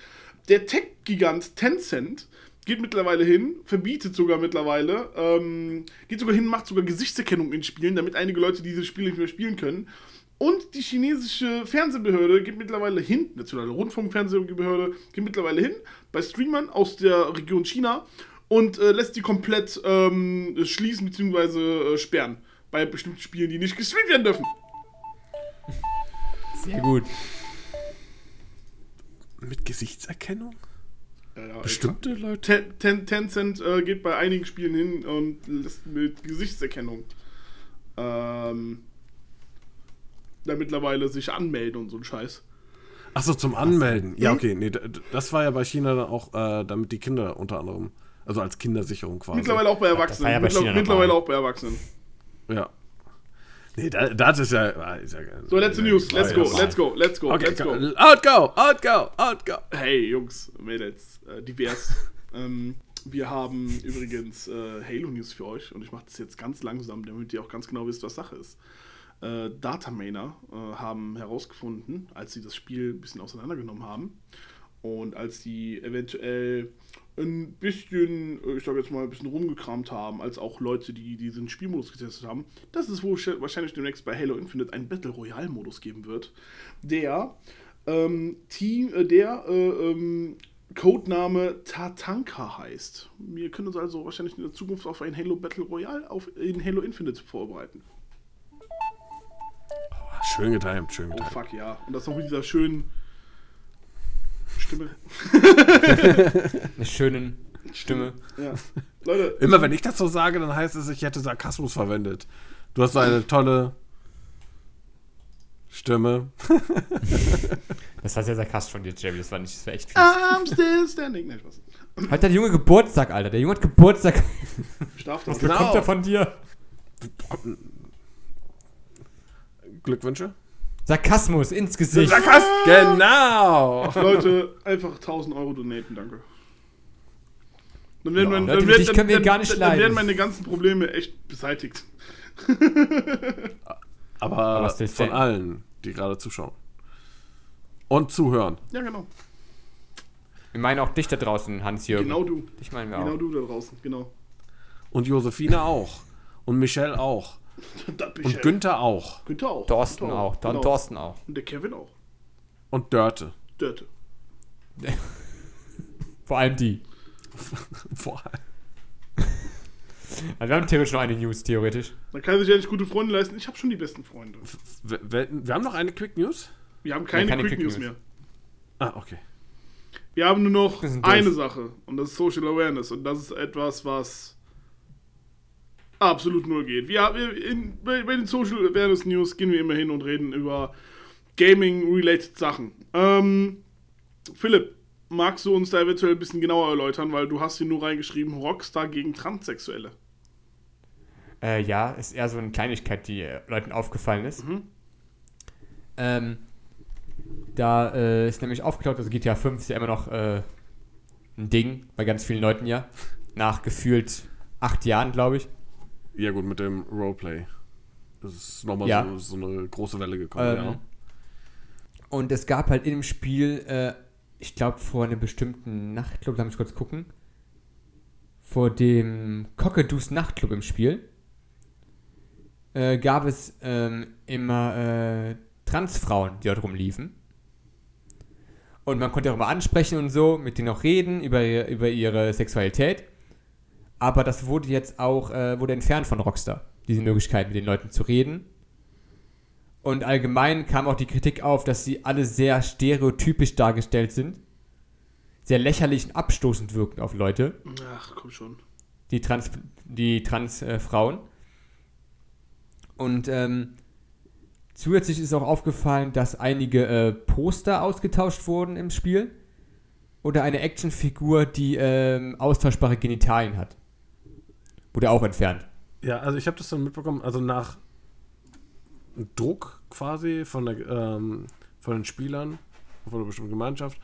Der Tech-Gigant Tencent geht mittlerweile hin, verbietet sogar mittlerweile, ähm, geht sogar hin, macht sogar Gesichtserkennung in Spielen, damit einige Leute diese Spiele nicht mehr spielen können. Und die chinesische Fernsehbehörde geht mittlerweile hin, nationale Rundfunkfernsehbehörde geht mittlerweile hin, bei Streamern aus der Region China und äh, lässt die komplett ähm, schließen bzw. Äh, sperren. Bei bestimmten Spielen, die nicht gestreamt werden dürfen. Sehr gut. Mit Gesichtserkennung? Ja, ja, Bestimmte Leute? Ten, Ten, Tencent äh, geht bei einigen Spielen hin und lässt mit Gesichtserkennung ähm, da mittlerweile sich anmelden und so ein Scheiß. Achso, zum Anmelden. Ja, Mhm. okay. Nee, das war ja bei China dann auch, äh, damit die Kinder unter anderem, also als Kindersicherung quasi. Mittlerweile auch bei das Erwachsenen. war ja bei Mittler- mittlerweile auch bei Erwachsenen. Ja. Nee, da, das ist ja. ah, Ist ja So, letzte ja, News. war Let's go, let's go, let's go, Okay, let's go. go. Out go, out go, out go. Hey, Jungs, Mädels, äh, divers. ähm, wir haben übrigens äh, Halo News für euch und ich mache das jetzt ganz langsam, damit ihr auch ganz genau wisst, was Sache ist. Äh, Datamainer äh, haben herausgefunden, als sie das Spiel ein bisschen auseinandergenommen haben und als sie eventuell ein bisschen, äh, ich sage jetzt mal, ein bisschen rumgekramt haben, als auch Leute, die diesen Spielmodus getestet haben, dass es wohl sch- wahrscheinlich demnächst bei Halo Infinite einen Battle Royale Modus geben wird, der ähm, Team, äh, der äh, ähm, Codename Tatanka heißt. Wir können uns also wahrscheinlich in der Zukunft auf ein Halo Battle Royale auf, in Halo Infinite vorbereiten. Schön getimt, schön Oh getimt. fuck ja. Und das noch mit dieser schönen Stimme. Eine schöne Stimme. Ja. Leute, Immer wenn ich das so sage, dann heißt es, ich hätte Sarkasmus verwendet. Du hast so eine tolle Stimme. Das war sehr sarkastisch von dir, Jerry. Das war nicht, das war echt viel. I'm still standing. Nein, Spaß. Heute hat der Junge Geburtstag, Alter. Der Junge hat Geburtstag. Straftat. Was Genau. bekommt er von dir? Glückwünsche? Sarkasmus ins Gesicht. Sarkasmus! Genau! Leute, einfach 1000 Euro donaten, danke. Dann werden, Ja, mein- Leute, dann werden- dann- gar nicht dann, werden meine ganzen Probleme echt beseitigt. Aber du von denn? allen, die gerade zuschauen. Und zuhören. Ja, genau. Wir meinen auch dich da draußen, Hans-Jürgen. Genau du. Dich meinen wir Genau auch. du da draußen, genau. Und Josephine auch. Und Michelle auch. Und ich. Günther auch. Günther auch. Thorsten Günther auch. Don Genau. Thorsten auch. Und der Kevin auch. Und Dörte. Dörte. Vor allem die. Vor allem. Also wir haben theoretisch noch eine News, theoretisch. Man kann sich ja nicht gute Freunde leisten. Ich habe schon die besten Freunde. Wir, wir haben noch eine Quick News? Wir haben keine, keine Quick, Quick News News. mehr. Ah, okay. Wir haben nur noch eine Sache. Und das ist Social Awareness. Und das ist etwas, was absolut null geht. Wir, in, bei, bei den Social Awareness News gehen wir immer hin und reden über Gaming-related Sachen. Ähm, Philipp, magst du uns da eventuell ein bisschen genauer erläutern, weil du hast hier nur reingeschrieben, Rockstar gegen Transsexuelle. Äh, ja, ist eher so eine Kleinigkeit, die äh, Leuten aufgefallen ist. Mhm. Ähm, da äh, ist nämlich aufgetaucht, also GTA 5 ist ja immer noch äh, ein Ding bei ganz vielen Leuten ja. Nach gefühlt acht Jahren, glaube ich. Ja, gut, mit dem Roleplay. Das ist nochmal Ja. so, so eine große Welle gekommen, Ähm, ja. Und es gab halt in dem Spiel, äh, ich glaube vor einer bestimmten Nachtclub, lass mich kurz gucken, vor dem Cockadoos Nachtclub im Spiel, äh, gab es ähm, immer äh, Transfrauen, die dort rumliefen. Und man konnte auch immer ansprechen und so, mit denen auch reden über, über ihre Sexualität. Aber das wurde jetzt auch, äh, wurde entfernt von Rockstar, diese Möglichkeit, mit den Leuten zu reden. Und allgemein kam auch die Kritik auf, dass sie alle sehr stereotypisch dargestellt sind. sehr lächerlich und abstoßend wirken auf Leute, Ach, komm schon. die Trans, die Trans äh, Frauen. Und ähm, zusätzlich ist auch aufgefallen, dass einige äh, Poster ausgetauscht wurden im Spiel. Oder eine Actionfigur, die ähm, austauschbare Genitalien hat. Wurde auch entfernt. Ja, also ich habe das dann mitbekommen, also nach Druck quasi von, der, ähm, von den Spielern, von einer bestimmten Gemeinschaft,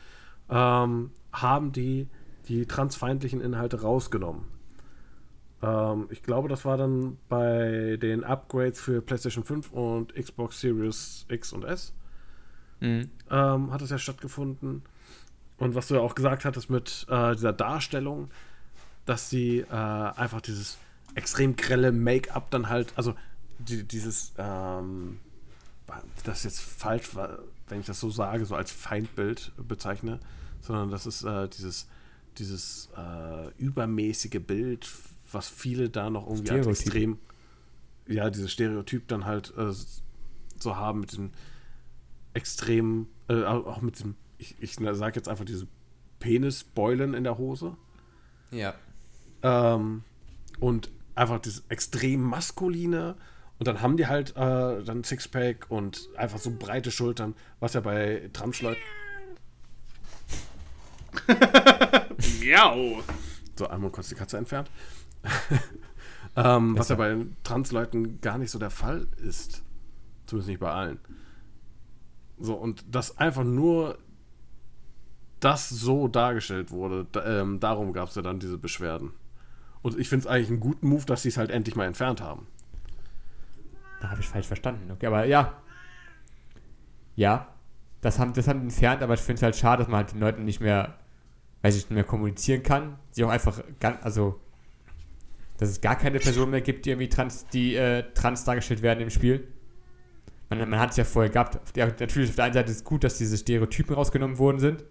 ähm, haben die die transfeindlichen Inhalte rausgenommen. Ähm, ich glaube, das war dann bei den Upgrades für PlayStation 5 und Xbox Series X und S. Mhm. ähm, hat es ja stattgefunden. Und was du ja auch gesagt hattest mit äh, dieser Darstellung, dass sie äh, einfach dieses extrem grelle Make-up dann halt, also die, dieses, ähm, das ist jetzt falsch, wenn ich das so sage, so als Feindbild bezeichne, sondern das ist äh, dieses, dieses äh, übermäßige Bild, was viele da noch irgendwie als extrem, ja, dieses Stereotyp dann halt äh, so haben mit diesem extrem, äh, auch mit diesem, ich, ich sage jetzt einfach diese Penisbeulen in der Hose. Ja. Ähm, und einfach dieses extrem maskuline. Und dann haben die halt äh, dann Sixpack und einfach so breite Schultern, was ja bei Transleuten. Miau. So, einmal kurz die Katze entfernt. ähm, was ja bei Transleuten gar nicht so der Fall ist. Zumindest nicht bei allen. So, und dass einfach nur das so dargestellt wurde, da, ähm, darum gab es ja dann diese Beschwerden. Und ich finde es eigentlich einen guten Move, dass sie es halt endlich mal entfernt haben. Da habe ich falsch verstanden. Okay, aber ja. Ja. Das haben, das haben entfernt, aber ich finde es halt schade, dass man halt den Leuten nicht mehr, weiß ich, nicht mehr kommunizieren kann. Sie auch einfach ganz, also, dass es gar keine Person mehr gibt, die irgendwie trans, die äh, trans dargestellt werden im Spiel. Man, man hat es ja vorher gehabt. Auf natürlich auf der einen Seite ist es gut, dass diese Stereotypen rausgenommen worden sind,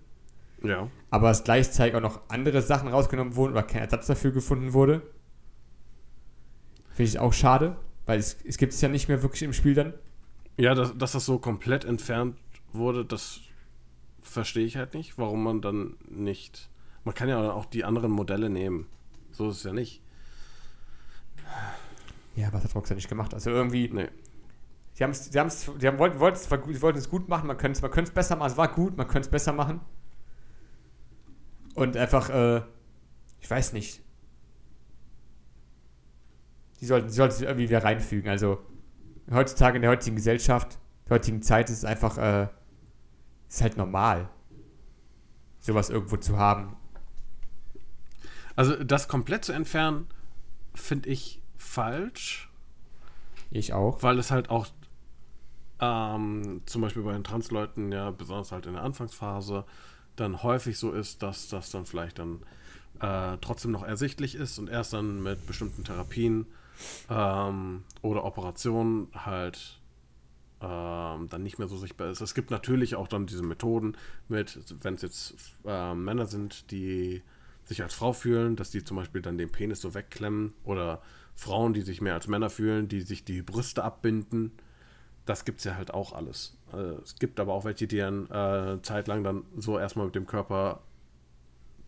Ja. aber es gleichzeitig auch noch andere Sachen rausgenommen wurden oder kein Ersatz dafür gefunden wurde. Finde ich auch schade, weil es, es gibt es ja nicht mehr wirklich im Spiel dann. Ja, dass, dass das so komplett entfernt wurde, das verstehe ich halt nicht, warum man dann nicht. Man kann ja auch die anderen Modelle nehmen. So ist es ja nicht. Ja, was hat Rockstar nicht gemacht? Also irgendwie, Nee. sie haben es, sie haben's, sie haben, wollten, wollten, es, wollten es gut machen, man könnte es man könnte es besser machen, es war gut, man könnte es besser machen. Und einfach, äh, ich weiß nicht. Sie sollten, sie sollten es irgendwie wieder reinfügen. Also heutzutage in der heutigen Gesellschaft, der heutigen Zeit ist es einfach, äh, ist halt normal, sowas irgendwo zu haben. Also das komplett zu entfernen, finde ich falsch, Ich auch. weil es halt auch ähm, zum Beispiel bei den Transleuten ja besonders halt in der Anfangsphase dann häufig so ist, dass das dann vielleicht dann äh, trotzdem noch ersichtlich ist und erst dann mit bestimmten Therapien ähm, oder Operationen halt ähm, dann nicht mehr so sichtbar ist. Es gibt natürlich auch dann diese Methoden mit, wenn es jetzt äh, Männer sind, die sich als Frau fühlen, dass die zum Beispiel dann den Penis so wegklemmen oder Frauen, die sich mehr als Männer fühlen, die sich die Brüste abbinden. Das gibt es ja halt auch alles. Äh, es gibt aber auch welche, die dann äh, zeitlang dann so erstmal mit dem Körper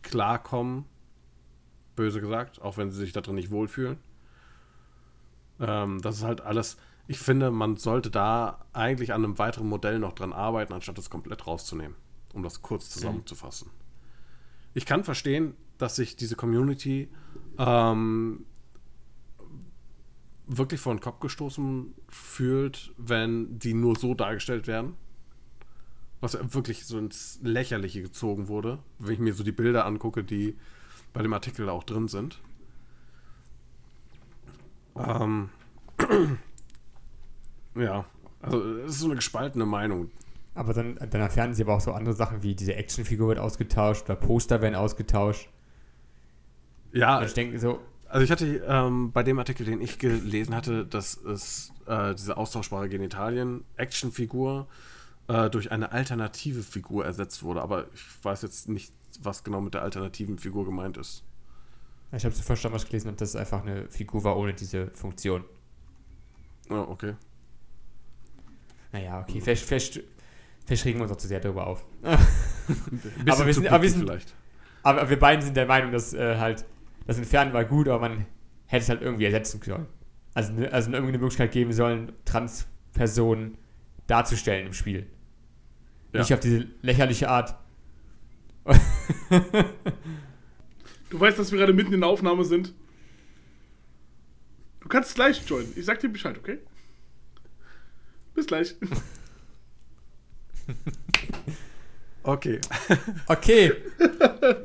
klarkommen, böse gesagt, auch wenn sie sich da drin nicht wohlfühlen. Ähm, das ist halt alles. Ich finde, man sollte da eigentlich an einem weiteren Modell noch dran arbeiten, anstatt es komplett rauszunehmen, um das kurz zusammenzufassen. Ich kann verstehen, dass sich diese Community ähm, wirklich vor den Kopf gestoßen fühlt, wenn die nur so dargestellt werden. Was wirklich so ins Lächerliche gezogen wurde, wenn ich mir so die Bilder angucke, die bei dem Artikel auch drin sind. Ähm, ja, also es ist so eine gespaltene Meinung. Aber dann, dann erfahren sie aber auch so andere Sachen wie diese Actionfigur wird ausgetauscht oder Poster werden ausgetauscht. Ja, Und ich denke so, Also ich hatte ähm, bei dem Artikel, den ich gelesen hatte, dass es äh, diese austauschbare Genitalien-Actionfigur äh, durch eine alternative Figur ersetzt wurde. Aber ich weiß jetzt nicht, was genau mit der alternativen Figur gemeint ist. ich habe zuvor was gelesen und dass es einfach eine Figur war ohne diese Funktion. Ja, okay. Naja, okay, vielleicht, vielleicht, vielleicht regen wir uns auch zu sehr darüber auf. Aber wir sind- aber wir sind- vielleicht. Aber wir beiden sind der Meinung, dass äh, halt das Entfernen war gut, aber man hätte es halt irgendwie ersetzen sollen. Also, ne- also irgendwie eine Möglichkeit geben sollen, Transpersonen darzustellen im Spiel. Ja. Nicht auf diese lächerliche Art. Du weißt, dass wir gerade mitten in der Aufnahme sind. Du kannst gleich joinen. Ich sag dir Bescheid, okay? Bis gleich. Okay. Okay,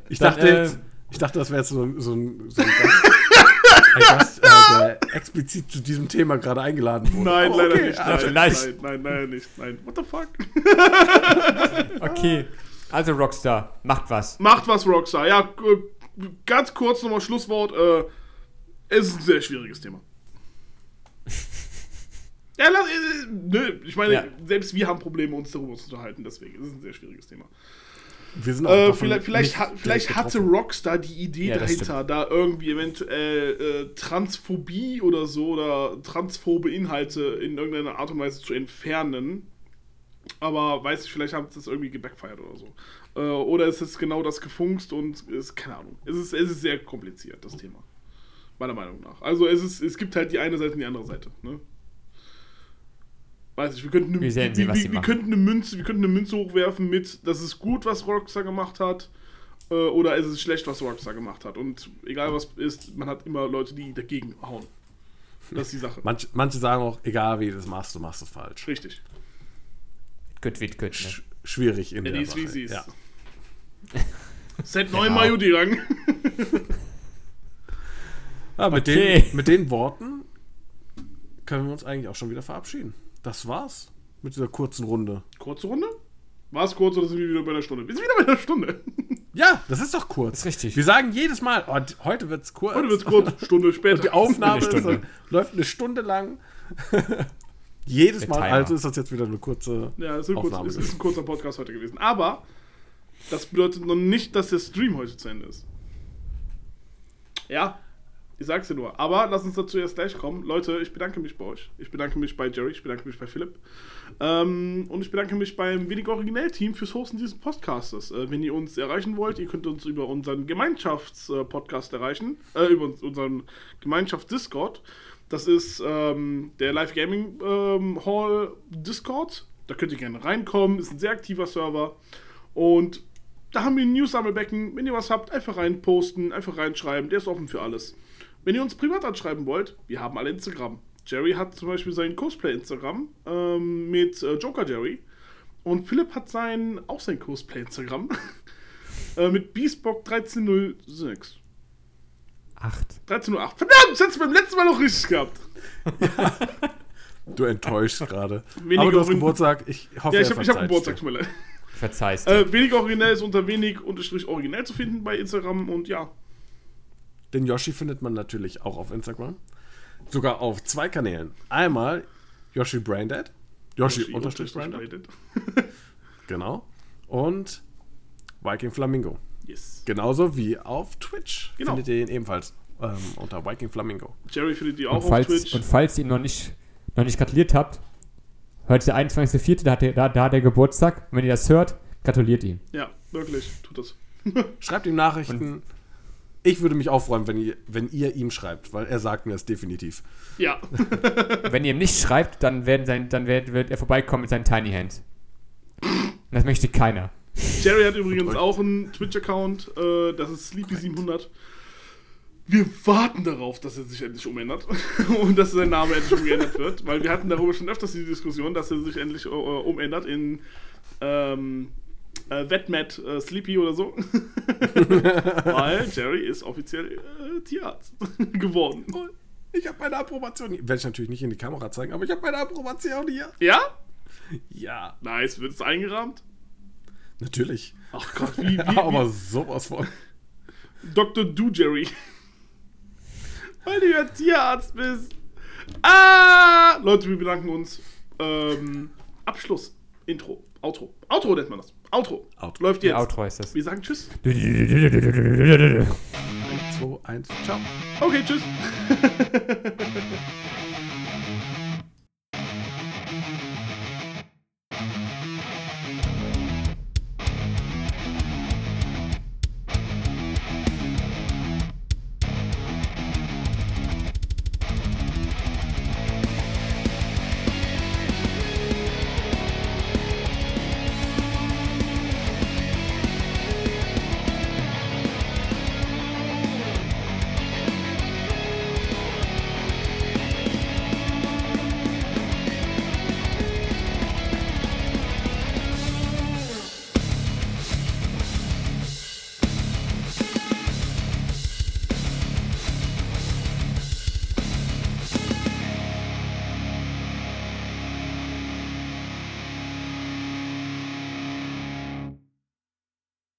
Ich Dann, dachte, äh, jetzt, ich dachte, das wäre jetzt so, ein- so ein, so ein Gast, ein Gast äh, der explizit zu diesem Thema gerade eingeladen wurde. Nein, Aber leider okay, nicht. Nein, vielleicht. Nein, nein, nein, nicht. Nein. What the fuck? okay. Also Rockstar, macht was. Macht was, Rockstar. Ja, äh, ganz kurz nochmal Schlusswort. Äh, es ist ein sehr schwieriges Thema. Ja, lass, äh, nö, ich meine, Ja. selbst wir haben Probleme, uns darüber zu unterhalten, deswegen ist es ein sehr schwieriges Thema. Wir sind auch Äh, vielleicht vielleicht, vielleicht hatte. Rockstar die Idee Ja, dahinter, da irgendwie eventuell äh, Transphobie oder so oder transphobe Inhalte in irgendeiner Art und Weise zu entfernen. Aber weiß ich, vielleicht hat das irgendwie gebackfired oder so. Äh, oder ist es genau das gefunkt und ist, keine Ahnung. Es ist, es ist sehr kompliziert, das Thema. Meiner Meinung nach. Also es, ist, es gibt halt die eine Seite und die andere Seite. Ne? Weiß ich, wir könnten, eine, Wir sehen wir, was wir, wir könnten eine Münze, wir könnten eine Münze hochwerfen mit, das ist gut, was Rockstar gemacht hat, äh, oder ist es schlecht, was Rockstar gemacht hat. Und egal was ist, man hat immer Leute, die dagegen hauen. Das ist die Sache. Manch, manche sagen auch, egal wie du das machst, du machst es falsch. Richtig. Gut, wird gut. Ne? Sch schwierig in Ja, der die ist, wie Sache. ist. Ja. Set 9 Genau. Mayu Dirang. Ja, mit, Okay. den, mit den Worten können wir uns eigentlich auch schon wieder verabschieden. Das war's mit dieser kurzen Runde. Kurze Runde? War es kurz oder sind wir wieder bei einer Stunde? Wir sind wieder bei einer Stunde. Ja, das ist doch kurz. Ist richtig. Wir sagen jedes Mal, oh, heute wird's kurz. Heute wird es kurz, Stunde später. Und die Aufnahme Eine. Ist, läuft eine Stunde lang. jedes Der Mal. Also ist das jetzt wieder eine kurze. Ja, es ist, ein kurz, ist ein kurzer Podcast heute gewesen. Aber das bedeutet noch nicht, dass der Stream heute zu Ende ist. Ja, ich sag's dir nur. Aber lass uns dazu erst gleich kommen. Leute, ich bedanke mich bei euch. Ich bedanke mich bei Jerry, ich bedanke mich bei Philipp. Ähm, und ich bedanke mich beim Wenig Originell-Team fürs Hosten dieses Podcastes. Äh, wenn ihr uns erreichen wollt, ihr könnt uns über unseren Gemeinschaftspodcast erreichen, äh, über uns- unseren Gemeinschafts-Discord. Das ist ähm, der Live Gaming ähm, Hall Discord. Da könnt ihr gerne reinkommen. Ist ein sehr aktiver Server. Und da haben wir ein News-Sammelbecken. Wenn ihr was habt, einfach reinposten, einfach reinschreiben. Der ist offen für alles. Wenn ihr uns privat anschreiben wollt, wir haben alle Instagram. Jerry hat zum Beispiel sein Cosplay-Instagram ähm, mit äh, Joker Jerry. Und Philipp hat sein, auch sein Cosplay-Instagram äh, mit Beastbock1306. Acht. 1308. Verdammt, ich hätte es beim letzten Mal noch richtig gehabt. Du enttäuschst gerade. Aber du hast Geburtstag. Ich hoffe, Ja, ich habe ich hab verzeiht Geburtstag, tut mir leid. Verzeihst. Äh, wenig originell ist unter wenig unterstrich originell zu finden bei Instagram und ja. Den Yoshi findet man natürlich auch auf Instagram. Sogar auf zwei Kanälen. Einmal Yoshi Braindead. Yoshi, unterstrich Braindead. Braindead. Genau. Und Viking Flamingo. Yes. Genauso wie auf Twitch. Genau. Findet ihr ihn ebenfalls ähm, unter Viking Flamingo. Jerry findet ihr und, auch auf falls, Twitch. und falls ihr ihn noch nicht, noch nicht gratuliert habt, heute ist der 21.04., da, hat er- da, da hat er Geburtstag. Wenn ihr das hört, gratuliert ihm. ja, wirklich, tut das. Schreibt ihm Nachrichten. Ich würde mich auch freuen, wenn ihr, wenn ihr ihm schreibt, weil er sagt mir es definitiv. Ja, Wenn ihr ihm nicht schreibt, dann, werden sein, dann wird, wird er vorbeikommen mit seinen Tiny Hands. Und das möchte keiner. Jerry hat übrigens auch einen Twitch-Account, äh, das ist Sleepy700. Wir warten darauf, dass er sich endlich umändert und dass sein Name endlich umgeändert wird, weil wir hatten darüber schon öfters die Diskussion, dass er sich endlich äh, umändert in ähm, äh, Wetmat äh, Sleepy oder so. weil Jerry ist offiziell äh, Tierarzt geworden. Ich habe meine Approbation. Werde ich natürlich nicht in die Kamera zeigen, aber ich habe meine Approbation hier. Ja? Ja, Nice, wird es eingerahmt? natürlich. Ach Gott, wie, wie, aber wie sowas von. Dr. Du Jerry. Weil du ja Tierarzt bist. Ah! Leute, wir bedanken uns. Ähm, Abschluss. Intro. Outro. Outro nennt man das. Outro. Outro. Läuft jetzt. Outro ist das. Wir sagen Tschüss. 1, 2, 1, ciao. Okay, Tschüss.